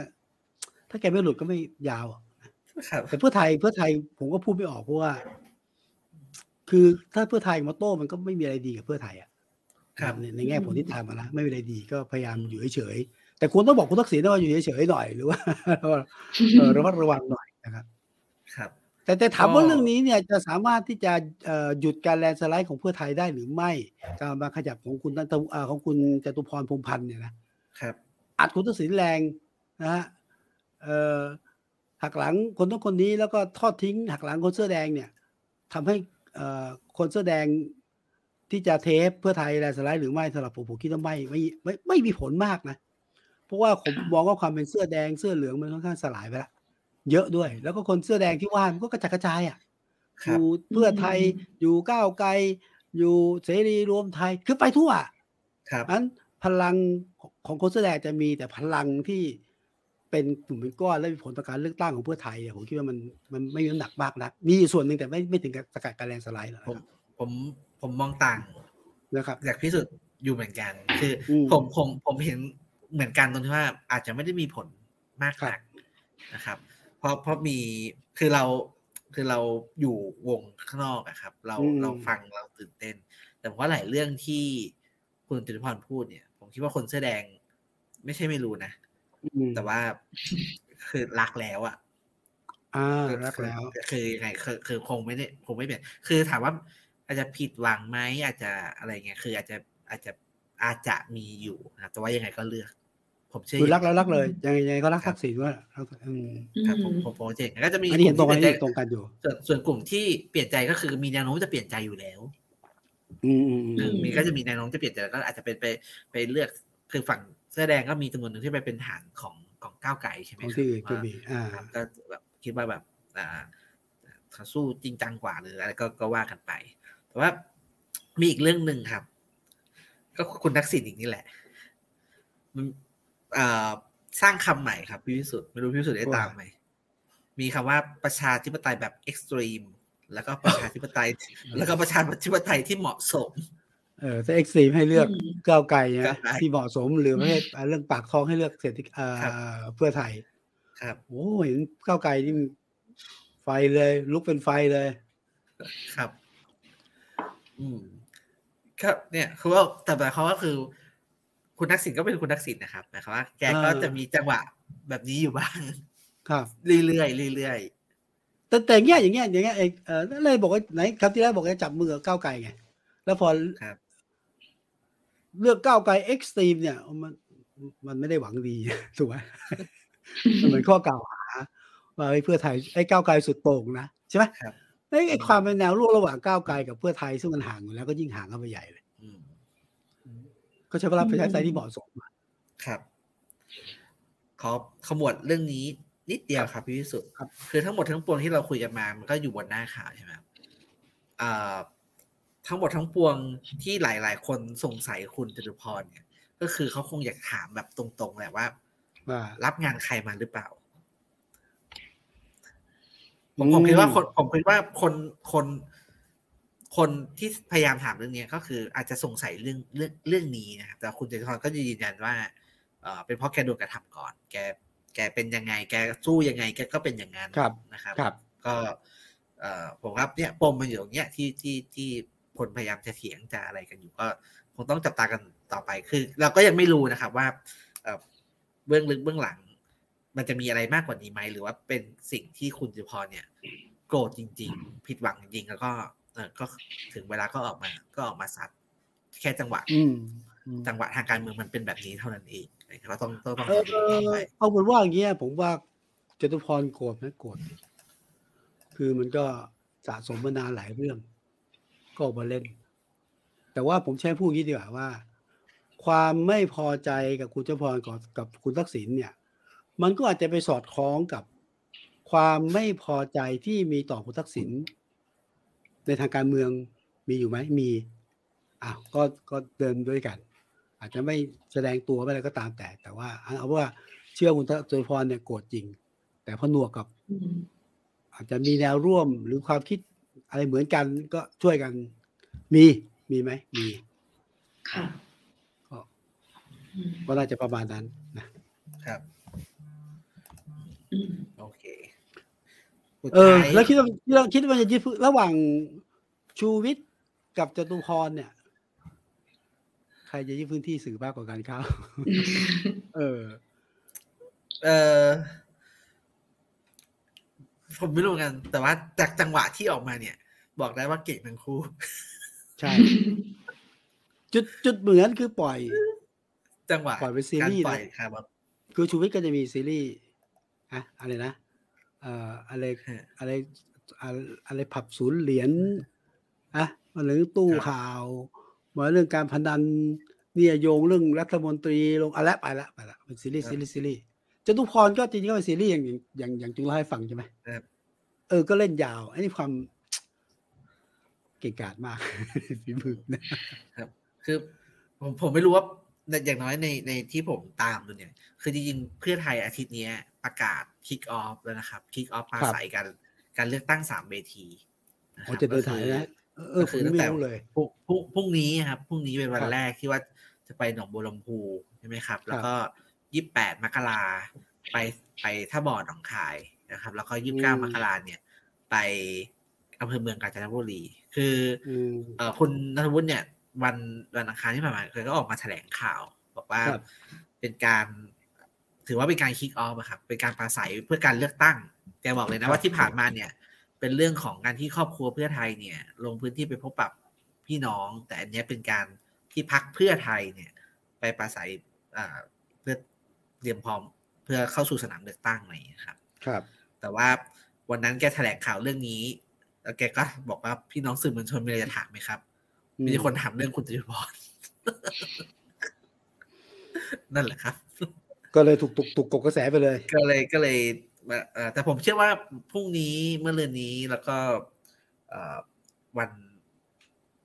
ถ้าแกไม่หลุดก็ไม่ยาวแต่เพื่อไทยเพื่อไทยผมก็พูดไม่ออกเพราะว่า คือถ้าเพื่อไทยมาโต้มันก็ไม่มีอะไรดีกับเพื่อไทยอะครับในแง่ผลที่ตามมาแล้วไม่มีอะไรดีก็พยายามอยู่เฉยๆ แต่คุณต้องบอกคุณทักษิณว่าอยู่เฉยๆหน่อยหรือว่าระมัดระวังหน่อยนะครับครับ แต่แต่ถามว่าเรื่องนี้เนี่ยจะสามารถที่จะหยุดการแลนสไลด์ของเพื่อไทยได้หรือไม่ การมาขยับของคุณตันตของคุณจตุพรพรมพันธ์เนี่ยนะครับอัดคุณทักษิณแรงนะฮะหักหลังคนต้องคนนี้แล้วก็ทอดทิ้ง หักหลังคนเสื้อแดงเนี่ยทำให้คนเสื้อแดงที่จะเทปเพื่อไทยแลนสไลด์หรือไม่สำหรับผมผมคิดว่าไม่ไม่ไม่ไม่มีผลมากนะ เพราะว่าผมมองว่าความเป็นเสื้อแดงเสื้อเหลืองมันค่อนข้างสลายไปแล้วเยอะด้วย แล้วก็คนเสื้อแดงที่ว่ามันก็กระจายกระจายอะอยู่เพื่อไทยอยู่ก้าวไกลอยู่เสรีรวมไทยคือไปทั่วครับนั้นพลังของคนเสื้อแดงจะมีแต่พลังที่เป็นกลุ่มเป็นก้อนและมีผลต่อการเลือกตั้งของเพื่อไทยผมคิดว่ามันมันไม่มีน้ำหนักมากนักมีส่วนหนึ่งแต่ไม่ไม่ถึงกับสกัดการแรงสไลด์หรอกผมผมผมมองต่างนะครับอยากพิสูจน์อยู่เหมือนกัน คือผมผมผมเห็น เหมือนกันตรงที่ว่าอาจจะไม่ได้มีผลมากนักนะครับ เพราะเพราะมีคือเราคือเราอยู่วงข้างนอกอะครับ เราเราฟังเราตื่นเต้น แต่ผมว่าหลายเรื่องที่คุณติรพรพูดเนี่ย ผมคิดว่าคนเสื้อแดงไม่ใช่ไม่รู้นะแต่ว่าคือรักแล้วอะอ่ารักแล้ว คือยังไงคือคือคงไม่ได้คงไม่เปลี่ยนคือถามว่าอาจจะผิดหวังไหมอาจจะอะไรเงี้ยคืออาจจะอาจจะอาจจะมีอยู่นะแต่ว่ายังไงก็เลือก ผมเชื่อคือรักแล้วรักเลยยังไงก็รักทักษิณว่าครับผมผมผมเจ๋งก็จะมีอันนี้เห็นตรงกันตรงกันอยู่ ส่วนส่วนกลุ่มที่เปลี่ยนใจก็คือมีแนวโน้มจะเปลี่ยนใจอยู่แล้ว อืมมีก็จะมีแนวโน้มจะเปลี่ยนใจก็อาจจะเป็นไปไปเลือกคือฝั่งเสื้อแดงก็มีจำนวนหนึ่งที่ไปเป็นฐานของของก้าวไก่ใช่ไหมครับที่ก็มีอ่าก็แบบคิดว่าแบบ อ่าสู้จริงจังกว่าหรืออะไรก็ก็ว่ากันไป แต่ว่ามีอีกเรื่องหนึ่งครับ ก็คุณทักษิณอีกนี่แหละ มัน สร้างคำใหม่ครับพี่พิสุทธิ์ไม่รู้พี่พิสุทธิ์ได้ตามไหมมีคำว่าประชาธิปไตยแบบเอ็กซ์ตรีมแล้วก็ประชาธิปไตย แล้วก็ประชาธิปไตยที่เหมาะสม เออถ้าเอ็กซ์ตรีมให้เลือกก้าวไกลนะที่เหมาะสมหรือไม่เรื่องปากท้องให้เลือกเศรษฐกิจเพื่อไทย ครับโอ้เห็นก้าวไกลนี่ไฟเลย ลุกเป็นไฟเลย ครับ อืมครับเนี่ยคือว่าแต่หมายความว่าคือ คุณทักษิณก็เป็นคุณทักษิณนะครับหมายความว่าแกก็จะมีจังหวะแบบนี้อยู่บ้าง ครับ เรื่อยๆเรื่อยๆแต่แต่เงี้ยอย่างเงี้ยอย่างเงี้ยเออเลยบอกว่าไหนครับที่แรกบอกจะจับมือกับก้าวไกลไงแล้วพอเลือกก้าวไกล extreme เนี่ยมันมันไม่ได้หวังดีถูกไหมมันเหมือนข้อกล่าวหาว่าเพื่อไทยไอ้ก้าวไกลสุดโต่งนะใช่ไหมครับไอ้ความเป็นแนวร่วมระหว่างก้าวไกลกับเพื่อไทยซึ่งมันห่างอยู่แล้วก็ยิ่งห่างเข้าไปใหญ่เลย ก็ใช้เวลาไปใช้ใจที่เหมาะสมครับ ขอขมวดเรื่องนี้นิดเดียวครับพี่วิสุทธ์คือทั้งหมดทั้งปวงที่เราคุยกันมา มันก็อยู่บนหน้าข่าวใช่ไหมครับทั้งหมดทั้งปวงที่หลาย ๆ คนสงสัยคุณจตุพรเนี่ย ก็คือเขาคงอยากถามแบบตรงๆแหละว่ารับงานใครมาหรือเปล่า ผมผมคิดว่าคนผมคิดว่าคนคน คนที่พยายามถามเรื่องนี้ก็คืออาจจะสงสัยเรื่องเรื่องเรื่องนี้นะครับแต่คุณจตุพรก็ยืนยันว่าเออเป็นเพราะแกโดนกระทำก่อน แกแกเป็นยังไง แกสู้ยังไงแกก็เป็นอย่างนั้นนะครับครับ ก็เออผมครับเนี่ยปมมันอยู่ตรงเนี้ยที่ที่ที่คนพยายามจะเถียงจะอะไรกันอยู่ก็คงต้องจับตากันต่อไปคือ เราก็ยังไม่รู้นะครับว่าเบื้องลึกเบื้องหลัง มันจะมีอะไรมากกว่านี้ไหมหรือว่าเป็นสิ่งที่คุณจุพรเนี่ย โกรธจริง ๆ ผิดหวังจริงๆแล้วก็เออ ก็ถึงเวลาก็ออกมา ก็ออกมาซัดแค่จังหวะจังหวะทางการเมืองมันเป็นแบบนี้เท่านั้นเองเราต้องต้องต้องเอาเป็นว่าอย่างเงี้ยผมว่าจตุพรโกรธไหมโกรธคือมันก็สะสมมานานหลายเรื่อง ก็ออกมาเล่น แต่ว่าผมใช้พูดงี้ดีกว่าว่า ความไม่พอใจกับคุณเจ้าพรกับกับคุณทักษิณเนี่ย มันก็อาจจะไปสอดคล้องกับความไม่พอใจที่มีต่อคุณทักษิณ ในทางการเมืองมีอยู่ไหมมีอ้าวก็ก็เดินด้วยกัน อาจจะไม่แสดงตัวอะไรก็ตามแต่ แต่ว่าเอาว่าเชื่อคุณตุพรเนี่ยโกรธจริง แต่พนวกกับ อาจจะมีแนวร่วมหรือความคิดอะไรเหมือนกันก็ช่วยกัน มีมีไหมมีค่ะก็น่าจะประมาณนั้นนะครับ โอเค เออ แล้วคิดว่าคิดว่าจะยึดระหว่างชูวิทย์กับจตุพรเนี่ย ใครจะยึดพื้นที่สื่อมากกว่ากันครับ เออ เออผมไม่รู้กัน แต่ว่าจากจังหวะที่ออกมาเนี่ย บอกได้ว่าเก่งทั้งคู่ ใช่ จุดจุดเหมือนคือปล่อย จังหวะปล่อยเป็นซีรีส์นะครับคือชูวิทย์ก็จะมีซีรีส์อะอะไรนะเอ่ออะไรอะไรอะไรผับศูนย์เหรียญอะมาเรื่องตู้ข่าว มาเรื่องการพนันเนี่ยโยงเรื่องรัฐมนตรีลงอะไรไปละไปละเป็นซีรีส์ซีรีส์ซีรีส์จตุพรก็จริงๆก็เป็นซีรีส์อย่างอย่างอย่างจุงเล่าให้ฟังใช่ไหมเออก็เล่นยาวอันนี้ความเก่งกาจมากฝีมือนะครับ คือผมผมไม่รู้ว่า อย่างน้อยในในที่ผมตามดูเนี่ย คือจริงๆเพื่อไทยอาทิตย์นี้ประกาศคิกออฟแล้วนะครับคิกออฟปาใสกันการเลือกตั้งสามเวทีนะครับจะเดินถ่ายนะเออคือตั้งแต่เลยพรุ่งพรุ่งนี้ครับพรุ่งนี้เป็นวันแรกที่ว่าจะไปหนองบัวลำพูใช่ไหมครับ แล้วก็ยี่สิบแปดมกราไปไปท่าบ่อหนองคายนะครับ แล้วก็ยี่สิบเก้ามกราเนี่ย ไปอำเภอเมืองกาญจนบุรี คือเอ่อคุณนัทวุฒิเนี่ย วันวันอังคารที่ผ่านมาเคยก็ออกมาแถลงข่าว บอกว่าเป็นการ ถือว่าเป็นการคิกออฟครับเป็นการปราศัยเพื่อการเลือกตั้งแกบอกเลยนะว่าที่ผ่านมาเนี่ย เป็นเรื่องของการที่ครอบครัวเพื่อไทยเนี่ย ลงพื้นที่ไปพบปะพี่น้อง แต่อันนี้เป็นการที่พักเพื่อไทยเนี่ย ไปปราศัยเพื่อเตรียมพร้อมเพื่อเข้าสู่สนามเลือกตั้งอะไรอย่างนี้ครับ ครับ แต่ว่าวันนั้นแกแถลงข่าวเรื่องนี้แล้วแกก็บอกว่าพี่น้องสื่อมวลชนมีอะไรจะถามไหมครับ มีคนถามเรื่องคุณจตุพรนั่นแหละครับ ก็เลยถูกถูกถูกกกระแสไปเลย ก็เลยก็เลยแต่ผมเชื่อว่าพรุ่งนี้เมื่อเรือนนี้แล้วก็วัน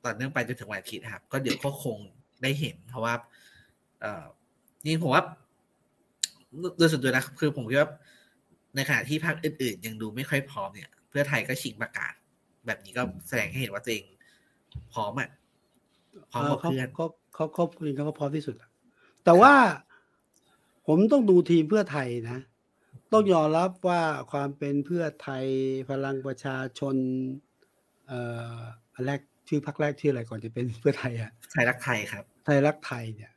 ต่อเนื่องไปจนถึงวันอาทิตย์ครับ ก็เดี๋ยวก็คงได้เห็น เพราะว่าเอนี่ผมว่าโดยส่วนตัวนะครับคือผมคิดว่าในขณะที่ภาคอื่นๆ ยังดูไม่ค่อยพร้อมเนี่ย เพื่อไทยก็ชิงประกาศ แบบนี้ก็แสดงให้เห็นว่าตัวเองพร้อมอะ พร้อมกับเพื่อนเขาเขาเขาจริงเขาก็พร้อมที่สุดแต่ว่าผมต้องดูทีมเพื่อไทยนะ ต้องยอมรับว่าความเป็นเพื่อไทยพลังประชาชน เอ่ออันแรกชื่อพักแรกชื่ออะไรก่อนจะเป็นเพื่อไทยอะไทยรักไทยครับ ไทยรักไทยเนี่ย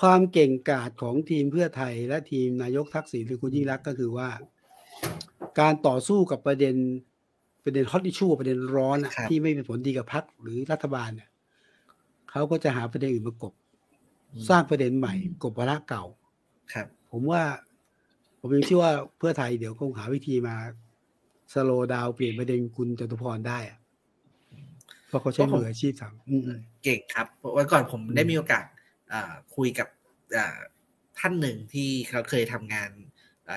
ความเก่งกาจของทีมเพื่อไทย และทีมนายกทักษิณหรือคุณยิ่งรักก็คือว่า การต่อสู้กับประเด็นประเด็นฮอตอิชูประเด็นร้อนที่ไม่เป็นผลดีกับพรรคหรือรัฐบาลเนี่ย เขาก็จะหาประเด็นอื่นมากบ สร้างประเด็นใหม่ กบวาระเก่า ครับ ผมว่า ผมยังเชื่อว่าเพื่อไทยเดี๋ยวคงหาวิธีมาสโลดาวเปลี่ยนประเด็นคุณจตุพรได้อะเพราะเขาใช้มืออาชีพทำเก่งครับวันก่อนผมได้มีโอกาสคุยกับท่านหนึ่งที่เขาเคยทำงาน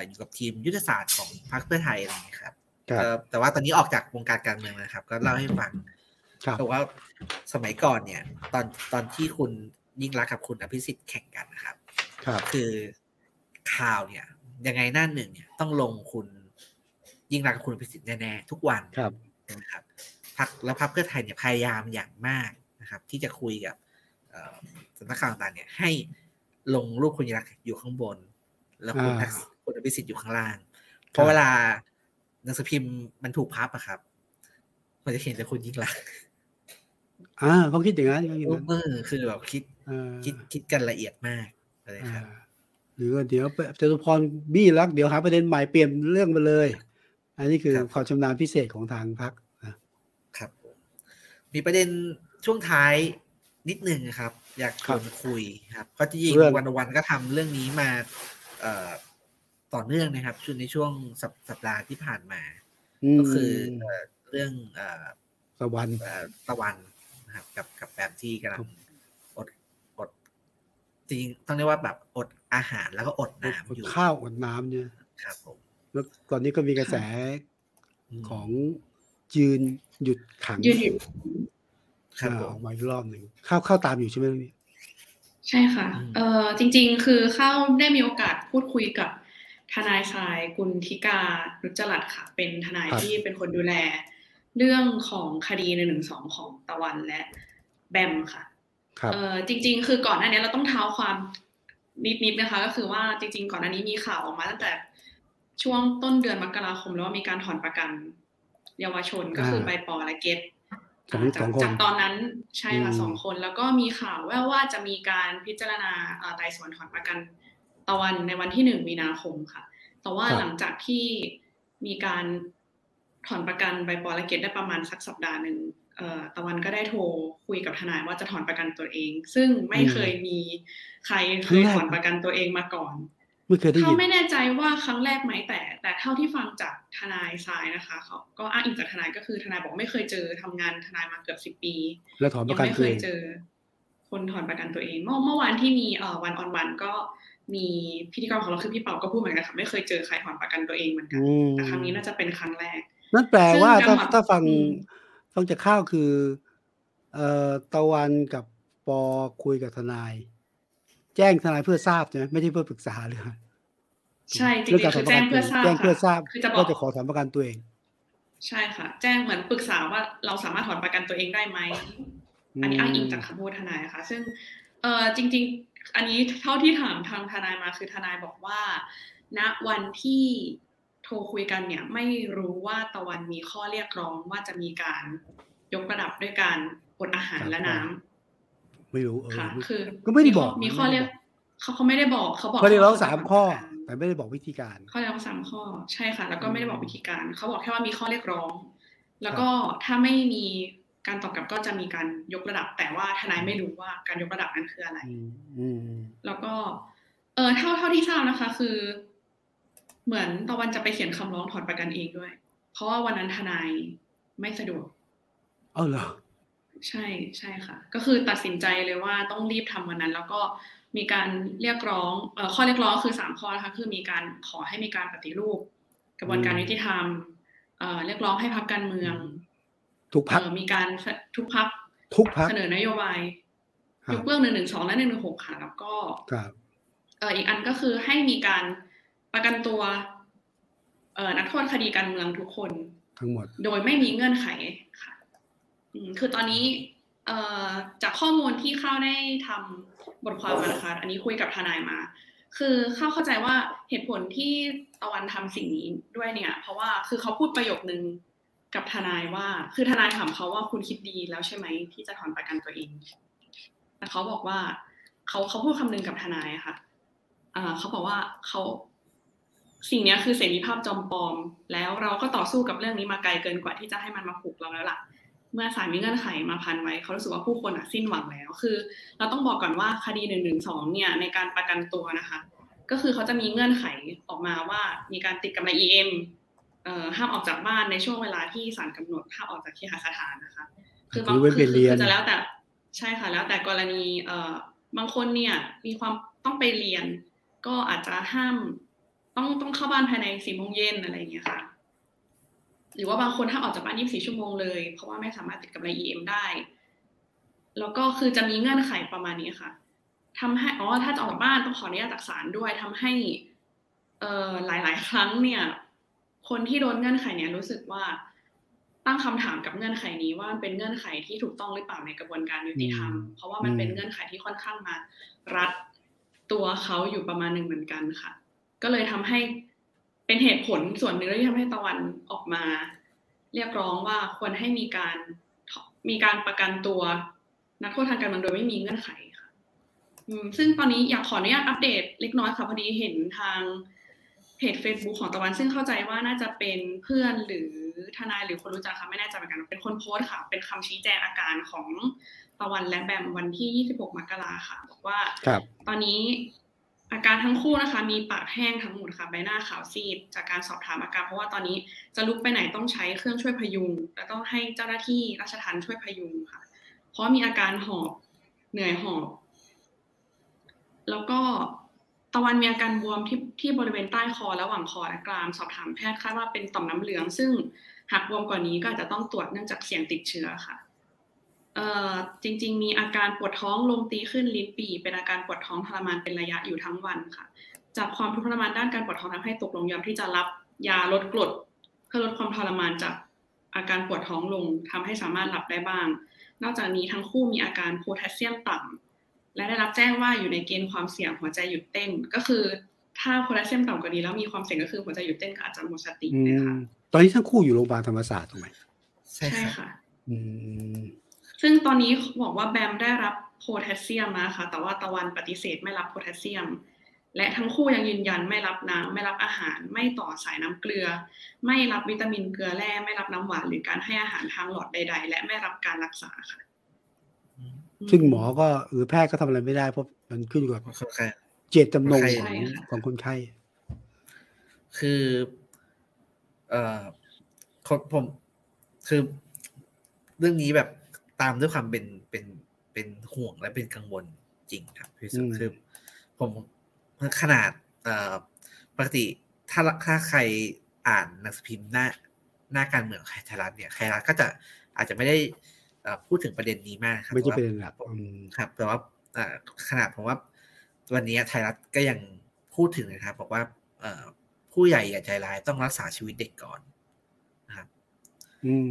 อยู่กับทีมยุทธศาสตร์ของพรรคเพื่อไทยอะไรอย่างนี้ครับแต่ว่าตอนนี้ออกจากวงการการเมืองนะครับ ก็เล่าให้ฟัง บอกว่าสมัยก่อนเนี่ย ตอนตอนที่คุณยิ่งรักกับคุณอภิสิทธิ์แข่งกันนะครับครับคือข่าวเนี่ย ยังไงหน้าหนึ่งเนี่ยต้องลงคุณยิ่งรักกับคุณอภิสิทธิ์แน่ๆทุกวันครับนะครับพักแล้วพักเพื่อไทยเนี่ยพยายามอย่างมากนะครับ ที่จะคุยกับสำนักข่าวต่างเนี่ย ให้ลงรูปคุณยิ่งรักอยู่ข้างบน แล้วคุณคุณอภิสิทธิ์อยู่ข้างล่างเพราะเวลาหนังสือพิมพ์มันถูกพับอะครับ มันจะเห็นแต่คุณยิ่งรักอ่าเขาคิดอย่างนั้นเขาคิดเออคือแบบคิดคิดคิดกันละเอียดมากเลยครับหรือว่าเดี๋ยวจตุพรบี้รักเดี๋ยวหาประเด็นใหม่เปลี่ยนเรื่องไปเลย อันนี้คือความชำนาญพิเศษของทางพักครับ มีประเด็นช่วงท้ายนิดหนึ่งครับ อยากชวนคุยครับเพราะจริงวันวันก็ทำเรื่องนี้มาเอ่อต่อเนื่องนะครับช่วงในช่วงสัปดาห์ที่ผ่านมา ก็คือ เรื่องตะวันตะวันนะครับกับกับแบบที่กำลังอดอดจริงต้องเรียกว่าแบบอดอาหารแล้วก็อดน้ำอยู่ข้าวอดน้ำเนี่ยครับผมแล้วตอนนี้ก็มีกระแสของยืนหยุดขังยืนหยุดครับผออมกมาอีกรอบหนึ่งเข้าเข้าตามอยู่ใช่ไหมเรื่องนี้ใช่ค่ะอืมเออจริง ๆ คือเข้าได้มีโอกาสพูดคุยกับทนายชายกุลธิการุจรัตน์ค่ะ เป็นทนายที่เป็นคนดูแล เรื่องของคดีในหนึ่งสองของตะวันและแบมค่ะครับเออจริง ๆ คือก่อนหน้านี้เราต้องเท้าความนิดๆนะคะ ก็คือว่าจริง ๆ ก่อนหน้านี้มีข่าวออกมาตั้งแต่ช่วงต้นเดือนมกราคมแล้วว่ามีการถอนประกัน เยาวชนก็คือใบปอและเกตสองจาสกองคนจากตอนนั้นใช่ค่ะอืมสองคน แล้วก็มีข่าวแว่วว่าจะมีการพิจารณาเอ่อไต่สวนถอนประกันตะวันในวันที่หนึ่งมีนาคมค่ะ แต่ว่าหลังจากที่มีการ ถอนประกันใบปอและเกตได้ประมาณสักสัปดาห์หนึ่งเอ่อตะวันก็ได้โทรคุยกับทนายว่าจะถอนประกันตัวเอง ซึ่งไม่เคยมีใครเคยถอนประกันตัวเองมาก่อนไม่เคยได้เขายินไม่แน่ใจว่าครั้งแรกไหมแต่ แต่เท่าที่ฟังจากทนายทรายนะคะเขาก็อ้างอิงจากทนายก็คือทนายบอกไม่เคยเจอทำงานทนายมาเกือบสิบปี แล้วถอนปยัระกันไม่ตัเควเอยงเจอ คนถอนประกันตัวเอง เมื่อเมื่อวานที่มีเอ่อวันออนวันก็มีพิธีกรของเราคือพี่เปาก็พูดเหมือนกันค่ะไม่เคยเจอใครถอนประกันตัวเองเหมือนกันอืมแต่ครั้งนี้น่าจะเป็นครั้งแรก นั่นแปลว่าซึ่ถ้างการถอนถ้าฟังอืมฟังจากข้าวคือ เอ่อตะวันกับปอคุยกับทนาย แจ้งทนายเพื่อทราบใช่ไหมไม่ใช่เพื่อปรึกษาเลยใช่จริเรื่องการๆถคืออนประแจ้กังนเพื่อทราบแจ้งเพื่อทราบค่ะคือจะบอว่ากจะขอถอนประกันตัวเอง ใช่ค่ะ แจ้งเหมือนปรึกษาว่าเราสามารถถอนประกันตัวเองได้ไหมอันนี้อ้างอิงจากคำพูดทนายนะคะซึ่งเออจริง ๆ อันนี้เท่าที่ถามทางทนายมาคือทนายบอกว่า ณวันที่ โทรคุยกันเนี่ยไม่รู้ว่าตะวันมีข้อเรียกร้องว่าจะมีการยกระดับด้วยการอดอาหารและน้ำไม่รู้เออค่ะไม่คือก็ไม่ได้บอกมีข้อไม่ได้เรียกบอกเขาเขาไม่ได้บอกเขาบอกเขาเรียกร้องสามว่ข้อจะถนประกันแต่ไม่ได้บอกวิธีการข้อเรียกร้องสามข้อใช่ค่ะ แล้วก็ไม่ได้บอกวิธีการเขาบอกแค่ว่ามีข้อเรียกร้อง แล้วครับก็ถ้าไม่มีการตอบกลับก็จะมีการยกระดับ แต่ว่าทนายไม่รู้ว่าการยกระดับนั้นคืออะไรอืมอืมแล้วก็ เออเท่าเท่าที่ทราบนะคะ คือ เหมือนตะวันจะไปเขียนคำร้องถอนประกันเองด้วย เพราะว่าวันนั้นทนายไม่สะดวกเอาเหรอใช่ใช่ค่ะ ก็คือตัดสินใจเลยว่าต้องรีบทำวันนั้น แล้วก็มีการเรียกร้องเอ่อข้อเรียกร้องคือสามข้อนะคะคือมีการขอให้มีการปฏิรูป กระบวนการอืมยุติธรรมเอ่อเรียกร้องให้พักการเมือง ทุกพักเอ่อมีการทุกพักทุกพักเสนอนโยบายครัยบกเลิกหนึ่งหนึ่งสองและหนึ่งหนึ่งหกค่ะแล้วก็ครับเอ่ออีกอันก็คือให้มีการ ประกันตัวเอ่อนักโทษคดีการเมืองทุกคน ทั้งหมด โดยไม่มีเงื่อนไขค่ะอืมคือตอนนี้เอ่อจากข้อมูลที่เข้าได้ทำบทความมานะคะอันนี้คุยกับทนายมา คือเข้าเข้าใจว่าเหตุผลที่ตะวันทำสิ่งนี้ด้วยเนี่ย เพราะว่าคือเขาพูดประโยคนึงกับทนายว่า คือทนายถามเขาว่าคุณคิดดีแล้วใช่ไหมที่จะถอนประกันตัวเองแต่เขาบอกว่าเขาเขาพูดคำนึงกับทนายอะค่ะอ่าเขาบอกว่าเขา สิ่งเนี้ยคือเสรีภาพจอมปลอม แล้วเราก็ต่อสู้กับเรื่องนี้มาไกลเกินกว่าที่จะให้มันมาผูกเราแล้วล่ะ เมื่อศาลมีเงื่อนไขมาพันไว้ เขารู้สึกว่าผู้คนอะสิ้นหวังแล้ว คือ เราต้องบอกก่อนว่าคดีหนึ่งหนึ่งสองเนี่ยในการประกันตัวนะคะ ก็คือเขาจะมีเงื่อนไขออกมาว่ามีการติดกำไร EM เอ่อห้ามออกจากบ้านในช่วงเวลาที่ศาลกำหนดห้ามออกจากที่หาสถานนะคะ คือบางหรือไว้คืไปเรียนคือจะแล้วแต่ใช่ค่ะแล้วแต่กรณีเอ่อบางคนเนี่ยมีความต้องไปเรียน ก็อาจจะห้าม ต้องต้องเข้าบ้านภายในสี่โมงเย็นอะไรอย่างเงี้ยค่ะ หรือว่าบางคนถ้ามออกจากบ้าน24ชั่วโมงเลย เพราะว่าไม่สามารถติดกับไร EM ได้ แล้วก็คือจะมีเงื่อนไขประมาณนี้ค่ะทำให้อ๋อถ้าจะออกจากบ้านต้องขออนุญาตจากศาลด้วยทำให้ เอ่อหลาย ๆ ครั้งเนี่ย คนที่โดนเงื่อนไขเนี่ยรู้สึกว่าตั้งคำถามกับเงื่อนไขนี้ว่ามันเป็นเงื่อนไขที่ถูกต้องหรือเปล่าในกระบวนการยุติธรรมอืมเพราะว่ามันเป็นอืมเงื่อนไขที่ค่อนข้างมารัดตัวเขาอยู่ประมาณหนึ่งเหมือนกันค่ะ ก็เลยทำให้เป็นเหตุผลส่วนหนึ่งที่ทำให้ตะวันออกมา เรียกร้องว่าควรให้มีการมีการประกันตัวนักโทษทางการเมืองโดยไม่มีเงื่อนไขค่ะซึ่งตอนนี้อยากขออนุญาตอัปเดตเล็กน้อยค่ะพอดีเห็นทางเพจ Facebook ของตะวันซึ่งเข้าใจว่าน่าจะเป็นเพื่อนหรือทนายหรือคนรู้จักค่ะไม่แน่ใจเหมือนกันเป็นคนโพสต์ค่ะ เป็นคำชี้แจงอาการของตะวันและแบมวันที่ 26 มกราค่ะ บอกว่าครับตอนนี้ อาการทั้งคู่นะคะ มีปากแห้งทั้งหมดค่ะใบหน้าขาวซีด จากการสอบถามอาการ เพราะว่าตอนนี้จะลุกไปไหนต้องใช้เครื่องช่วยพยุง และต้องให้เจ้าหน้าที่ราชทัณฑ์ช่วยพยุงค่ะ เพราะมีอาการหอบเหนื่อยหอบ แล้วก็ตะวันมีอาการบวมที่ที่บริเวณใต้คอระหว่างคอและกราม สอบถามแพทย์คาดว่าเป็นต่อมน้ำเหลือง ซึ่งหากบวมกว่านี้ก็อาจจะต้องตรวจเนื่องจากเสี่ยงติดเชื้อค่ะ เอ่อจริง ๆ มีอาการปวดท้องลมตีขึ้นลิ้นปี่เป็นอาการปวดท้องทรมานเป็นระยะอยู่ทั้งวันค่ะ จากความทุกข์ทรมานด้านการปวดท้องทำให้ตกลงยอมที่จะรับยาลดกรดเพื่อลดความทรมานจากอาการปวดท้องลงทำให้สามารถหลับได้บ้าง นอกจากนี้ทั้งคู่มีอาการโพแทสเซียมต่ำและได้รับแจ้งว่าอยู่ในเกณฑ์ความเสี่ยงหัวใจหยุดเต้น ก็คือ ถ้าโพแทสเซียมต่ำกว่านี้แล้วมีความเสี่ยงก็คือหัวใจหยุดเต้นก็อาจจะหมดสติเลยค่ะตอนนี้ทั้งคู่อยู่โรงพยาบาลธรรมศาสตร์ถูกไหมใช่ใช่ครับค่ะ อืม ซึ่งตอนนี้บอกว่าแบมได้รับโพแทสเซียมนะคะ แต่ว่าตะวันปฏิเสธไม่รับโพแทสเซียม และทั้งคู่ยังยืนยันไม่รับน้ำไม่รับอาหาร ไม่ต่อสายน้ำเกลือ ไม่รับวิตามินเกลือแร่ไม่รับน้ำหวานหรือการให้อาหารทางหลอดใด ๆ และไม่รับการรักษาค่ะ ซึ่งหมอก็หรือแพทย์ก็ทำอะไรไม่ได้เพราะมันขึ้นอยู่กับค่อนข้างเจตจำนงคนไข้ของของคนไข้ คือเอ่อคนผมคือเรื่องนี้แบบ ตามด้วยความเป็นเป็นเป็นห่วงและเป็นกังวลจริงครับพี่สุดอืมคือผมขนาดเอ่อปกติถ้าถ้าใครอ่านหนังสือพิมพ์หน้าหน้าการเมืองไทยรัฐเนี่ยไทยรัฐก็จะอาจจะไม่ได้เอ่อพูดถึงประเด็นนี้มากครับไม่ใช่แต่ว่าประเด็นหลักอืมครับ แต่ว่าเอ่อขนาดผมว่าวันนี้ไทยรัฐก็ยังพูดถึงนะครับ บอกว่าเอ่อผู้ใหญ่อย่าใจร้ายต้องรักษาชีวิตเด็กก่อนนะครับอืม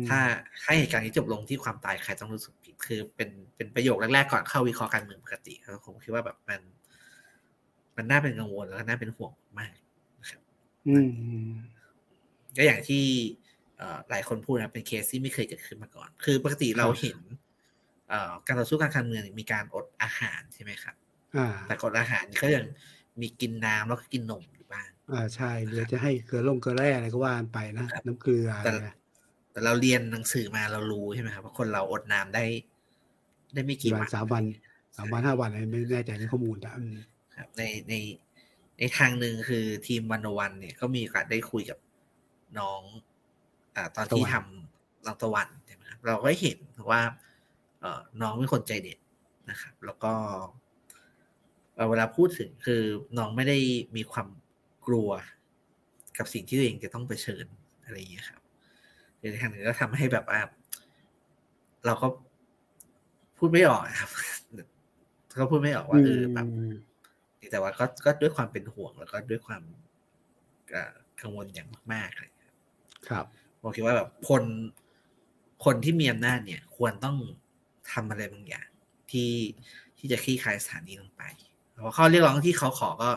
ถ้าให้เหตุการณ์นี้จบลงที่ความตายใครต้องรู้สึกผิดคือเป็นเป็นประโยคแรกๆก่อนเข้าวิเคราะห์การเมืองปกติครับผมคิดว่าแบบมัน มันน่าเป็นกังวลแล้วก็น่าเป็นห่วงมากนะครับอืมอืมก็อย่างที่เอ่อหลายคนพูดนะเป็นเคสที่ไม่เคยเกิดขึ้นมาก่อน คือปกติเราเห็นเอ่อการต่อสู้การการเมืองมีการอดอาหารใช่ไหมครับอ่าแต่กดอาหารนี่ก็ยังมีกินน้ำแล้วก็กินนมอยู่บ้างอ่าใช่หรือจะให้เกลือลงเกลือแร่อะไรก็ว่ากันไปนะครับน้ำเกลือแต่อะไรนะ แต่เราเรียนหนังสือมาเรารู้ใช่ไหมครับว่าคนเราอดน้ำได้ ได้ไม่กี่กี่วัวันนสามวันสามวันห้าวันอะไรไม่แน่ใจในข้อมูลแต่อืมครับ ในในในทางหนึ่งคือทีมวันวันเนี่ยก็มีโอกาสได้คุยกับน้องอ่าตอนที่ทำน้องตะวันใช่ไหมครับเราก็เห็นว่า เอ่อน้องเป็นคนใจเด็ดนะครับ แล้วก็เอ่อเวลาพูดถึงคือน้องไม่ได้มีความกลัวกับสิ่งที่ตัวเองจะต้องเผชิญอะไรอย่างเงี้ยครับ ในทางหนึ่งก็ทำให้แบบว่าเราก็พูดไม่ออกนะครับก็พูดไม่ออกว่าเออแบบมแต่ว่าก็ก็ด้วยความเป็นห่วงแล้วก็ด้วยความเอ่อกังวลอย่างมากๆเลยครับครับผมคิดว่าแบบคนคนที่มีอำนาจเนี่ย ควรต้องทำอะไรบางอย่าง ที่ที่จะคลี่คลายสถานีลงไปเพราะข้อเรียกร้องที่เขาขอก็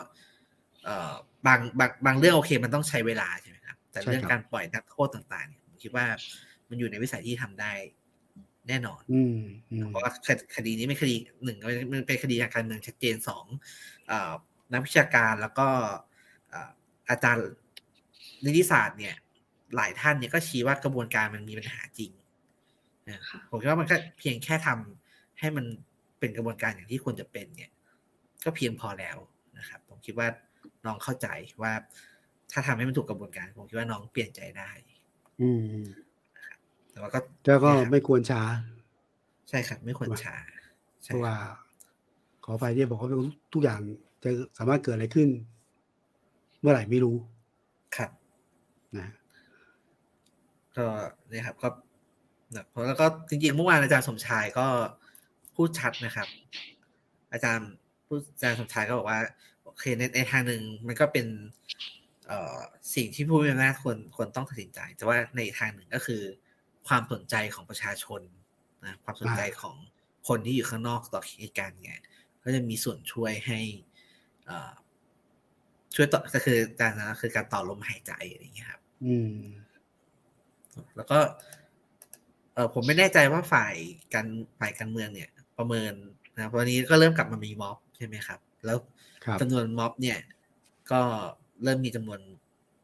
เอ่อบางบางบางเรื่องโอเค มันต้องใช้เวลาใช่ไหมครับ แต่เรื่องใช่ครับการปล่อยนักโทษต่างๆเนี่ยผม คิดว่ามันอยู่ในวิสัยที่ทำได้แน่นอนอืมอืมเพราะว่าคดคดีนี้เป็นคดีหนึ่งมันเป็นคดีทางการเมืองชัดเจนสองเอ่อนักวิชาการแล้วก็เอ่ออาจารย์นิติศาสตร์เนี่ย หลายท่านเนี่ยก็ชี้ว่ากระบวนการมันมีปัญหาจริงนะค่ะผมคิดว่ามันก็เพียงแค่ทำให้มันเป็นกระบวนการอย่างที่ควรจะเป็น เนี่ย ก็เพียงพอแล้วนะครับ ผมคิดว่าน้องเข้าใจว่าถ้าทำให้มันถูกกระบวนการ ผมคิดว่าน้องเปลี่ยนใจได้ อืมแต่ว่าก็แล้วก็ไม่ควรช้า ใช่ครับไม่ควรช้าเพราะว่า ขอไปที่บอกว่าทุกอย่างจะสามารถเกิดอะไรขึ้น เมื่อไหร่ไม่รู้ ครับนะก็เนี่ยครับก็แล้วก็จริงๆเมื่อวานอาจารย์สมชายก็พูดชัดนะครับ อาจารย์ผู้อาจารย์สมชายก็บอกว่าโอเคในทางหนึ่งมันก็เป็น สิ่งที่ผู้มีอำนาจควรควรต้องตัดสินใจ แต่ว่าในทางหนึ่งก็คือ ความสนใจของประชาชนนะความสนใจของคนที่อยู่ข้างนอกต่อเหตุการณ์เนี่ยก็จะมีส่วนช่วยให้เอ่อช่วยต่อก็คือการนะคือการต่อลมหายใจอะไรอย่างเงี้ยครับ อืม แล้วก็เออผมไม่แน่ใจว่าฝ่ายการฝ่ายการเมืองเนี่ย ประเมินนะวันนี้ก็เริ่มกลับมามีม็อบใช่ไหมครับ แล้วครับจำนวนม็อบเนี่ย ก็ เริ่มมีจำนวน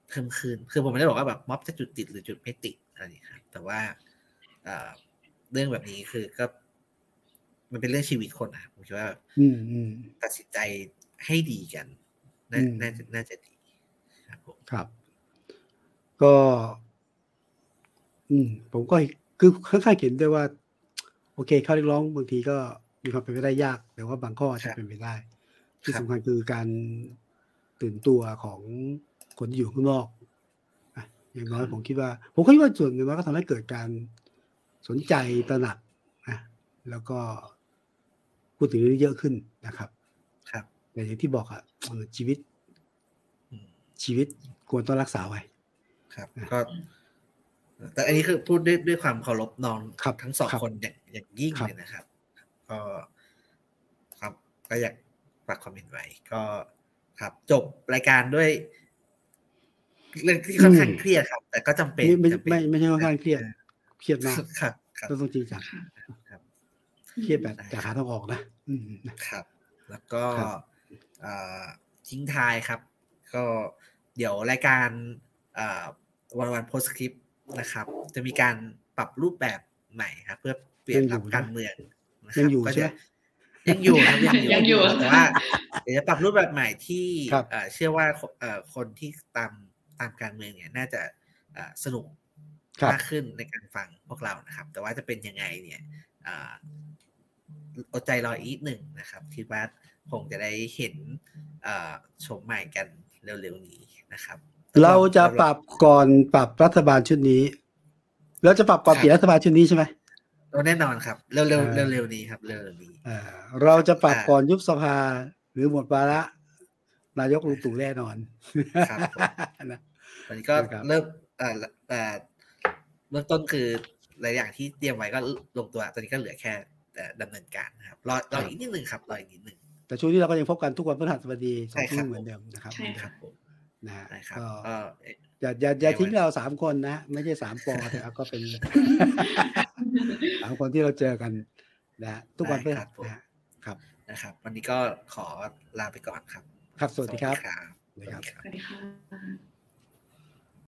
เพิ่มขึ้น คือผมไม่ได้บอกว่าแบบม็อบจะจุดติดหรือจุดไม่ติดอะไรอย่างเงี้ยครับ แต่ว่าเอ่อเรื่องแบบนี้คือก็ มันเป็นเรื่องชีวิตคนนะครับผมคิดว่าอืมอืมตัดสินใจให้ดีกันน่าอืมน่าจะน่าจะดีครับผมครับ ก็ อืม ผมก็คือค่อนข้างเห็นด้วยว่า โอเคข้อเรียกร้องบางทีก็มีความเป็นไปได้ยาก แต่ว่าบางข้ออาจจะเป็นไปได้ ที่สำคัญคือการ ตื่นตัวของคนที่อยู่ข้างนอกอะอย่างน้อยผมคิดว่า ผมคิดว่าส่วนหนึ่งมันก็ทำให้เกิดการสนใจตระหนักนะแล้วก็พูดถึงเรื่องนี้เยอะขึ้นนะครับ ครับแต่อย่างที่บอกอะเออชีวิตอืมชีวิตควรต้องรักษาไว้ ครับก็แต่อันนี้คือพูดด้วยด้วยความเคารพน้องครับทั้งสองครับคนอย่างอย่างยิ่งครับเลยนะครับ ก็ครับก็อยากฝากความเห็นไว้ก็ ครับ จบรายการด้วย เรื่องที่ค่อนข้างเครียดครับ แต่ก็จำเป็นไม่ไม่จำเป็นไม่ไม่ใช่ค่อนข้างเครียด เครียดมากครับครับต้องจริงจังค่ะครับ เครียดแบบจะหาทางออกนะ อืมครับ แล้วก็ครับเอ่อทิ้งท้ายครับ ก็เดี๋ยวรายการวันวันโพสคริปนะครับ จะมีการปรับรูปแบบใหม่ครับ เพื่อเปลี่ยนรับการเมืองนะคยัรังอยู่ก็ใช่จะไหม ยังอยู่ครับยังอยู่ยังอยู่แต่ว่าเดี๋ยวจะปรับรูปแบบใหม่ที่ครับเอ่อเชื่อว่าเอ่อคนที่ตามตามการเมืองเนี่ยน่าจะเอ่อสนุกครับมากขึ้นในการฟังพวกเรานะครับ แต่ว่าจะเป็นยังไงเนี่ยอ่าอดใจรออีกนิดหนึ่งนะครับคิดว่าคงจะได้เห็นอ่าชมใหม่กันเร็วๆนี้นะครับ เราจะปรับก่อนปรับรัฐบาลชุดนี้ เราจะปรับก่อนเปลี่ยนรัฐบาลชุดนี้ใช่ไหม แน่นอนครับ เร็วอ่าๆเร็วๆนี้ครับ เร็วๆนี้เอ่อเราจะปรับอ่าก่อนยุบสภา หรือหมดวาระนายกลุงตู่แน่นอนครับผมนะตอนนี้ก็นะครับเริ่มเอ่อเอ่อเบื้องต้นคือหลายอย่างที่เตรียมไว้ก็ลงตัว ตอนนี้ก็เหลือแค่เอ่อดำเนินการนะครับรอรออีกนิดหนึ่งครับรออีกนิดหนึ่งแต่ช่วงนี้เราก็ยังพบกันทุกวันพฤหัสบดีสใช่องครัทุ่บมเหมือนเดิมนะครับใช่ครับผมนะฮะนะครับก็ก็เอ่ออย่าอย่าอย่าในวันทิ้งเราสามคนนะ ไม่ใช่สามปอแต่ก็เป็น สามคนที่เราเจอกันนะฮะทุกวันพฤหัสนะฮะครับนะครับ วันนี้ก็ขอลาไปก่อนครับ ครับ สวัสดีครับสวัสดีครับ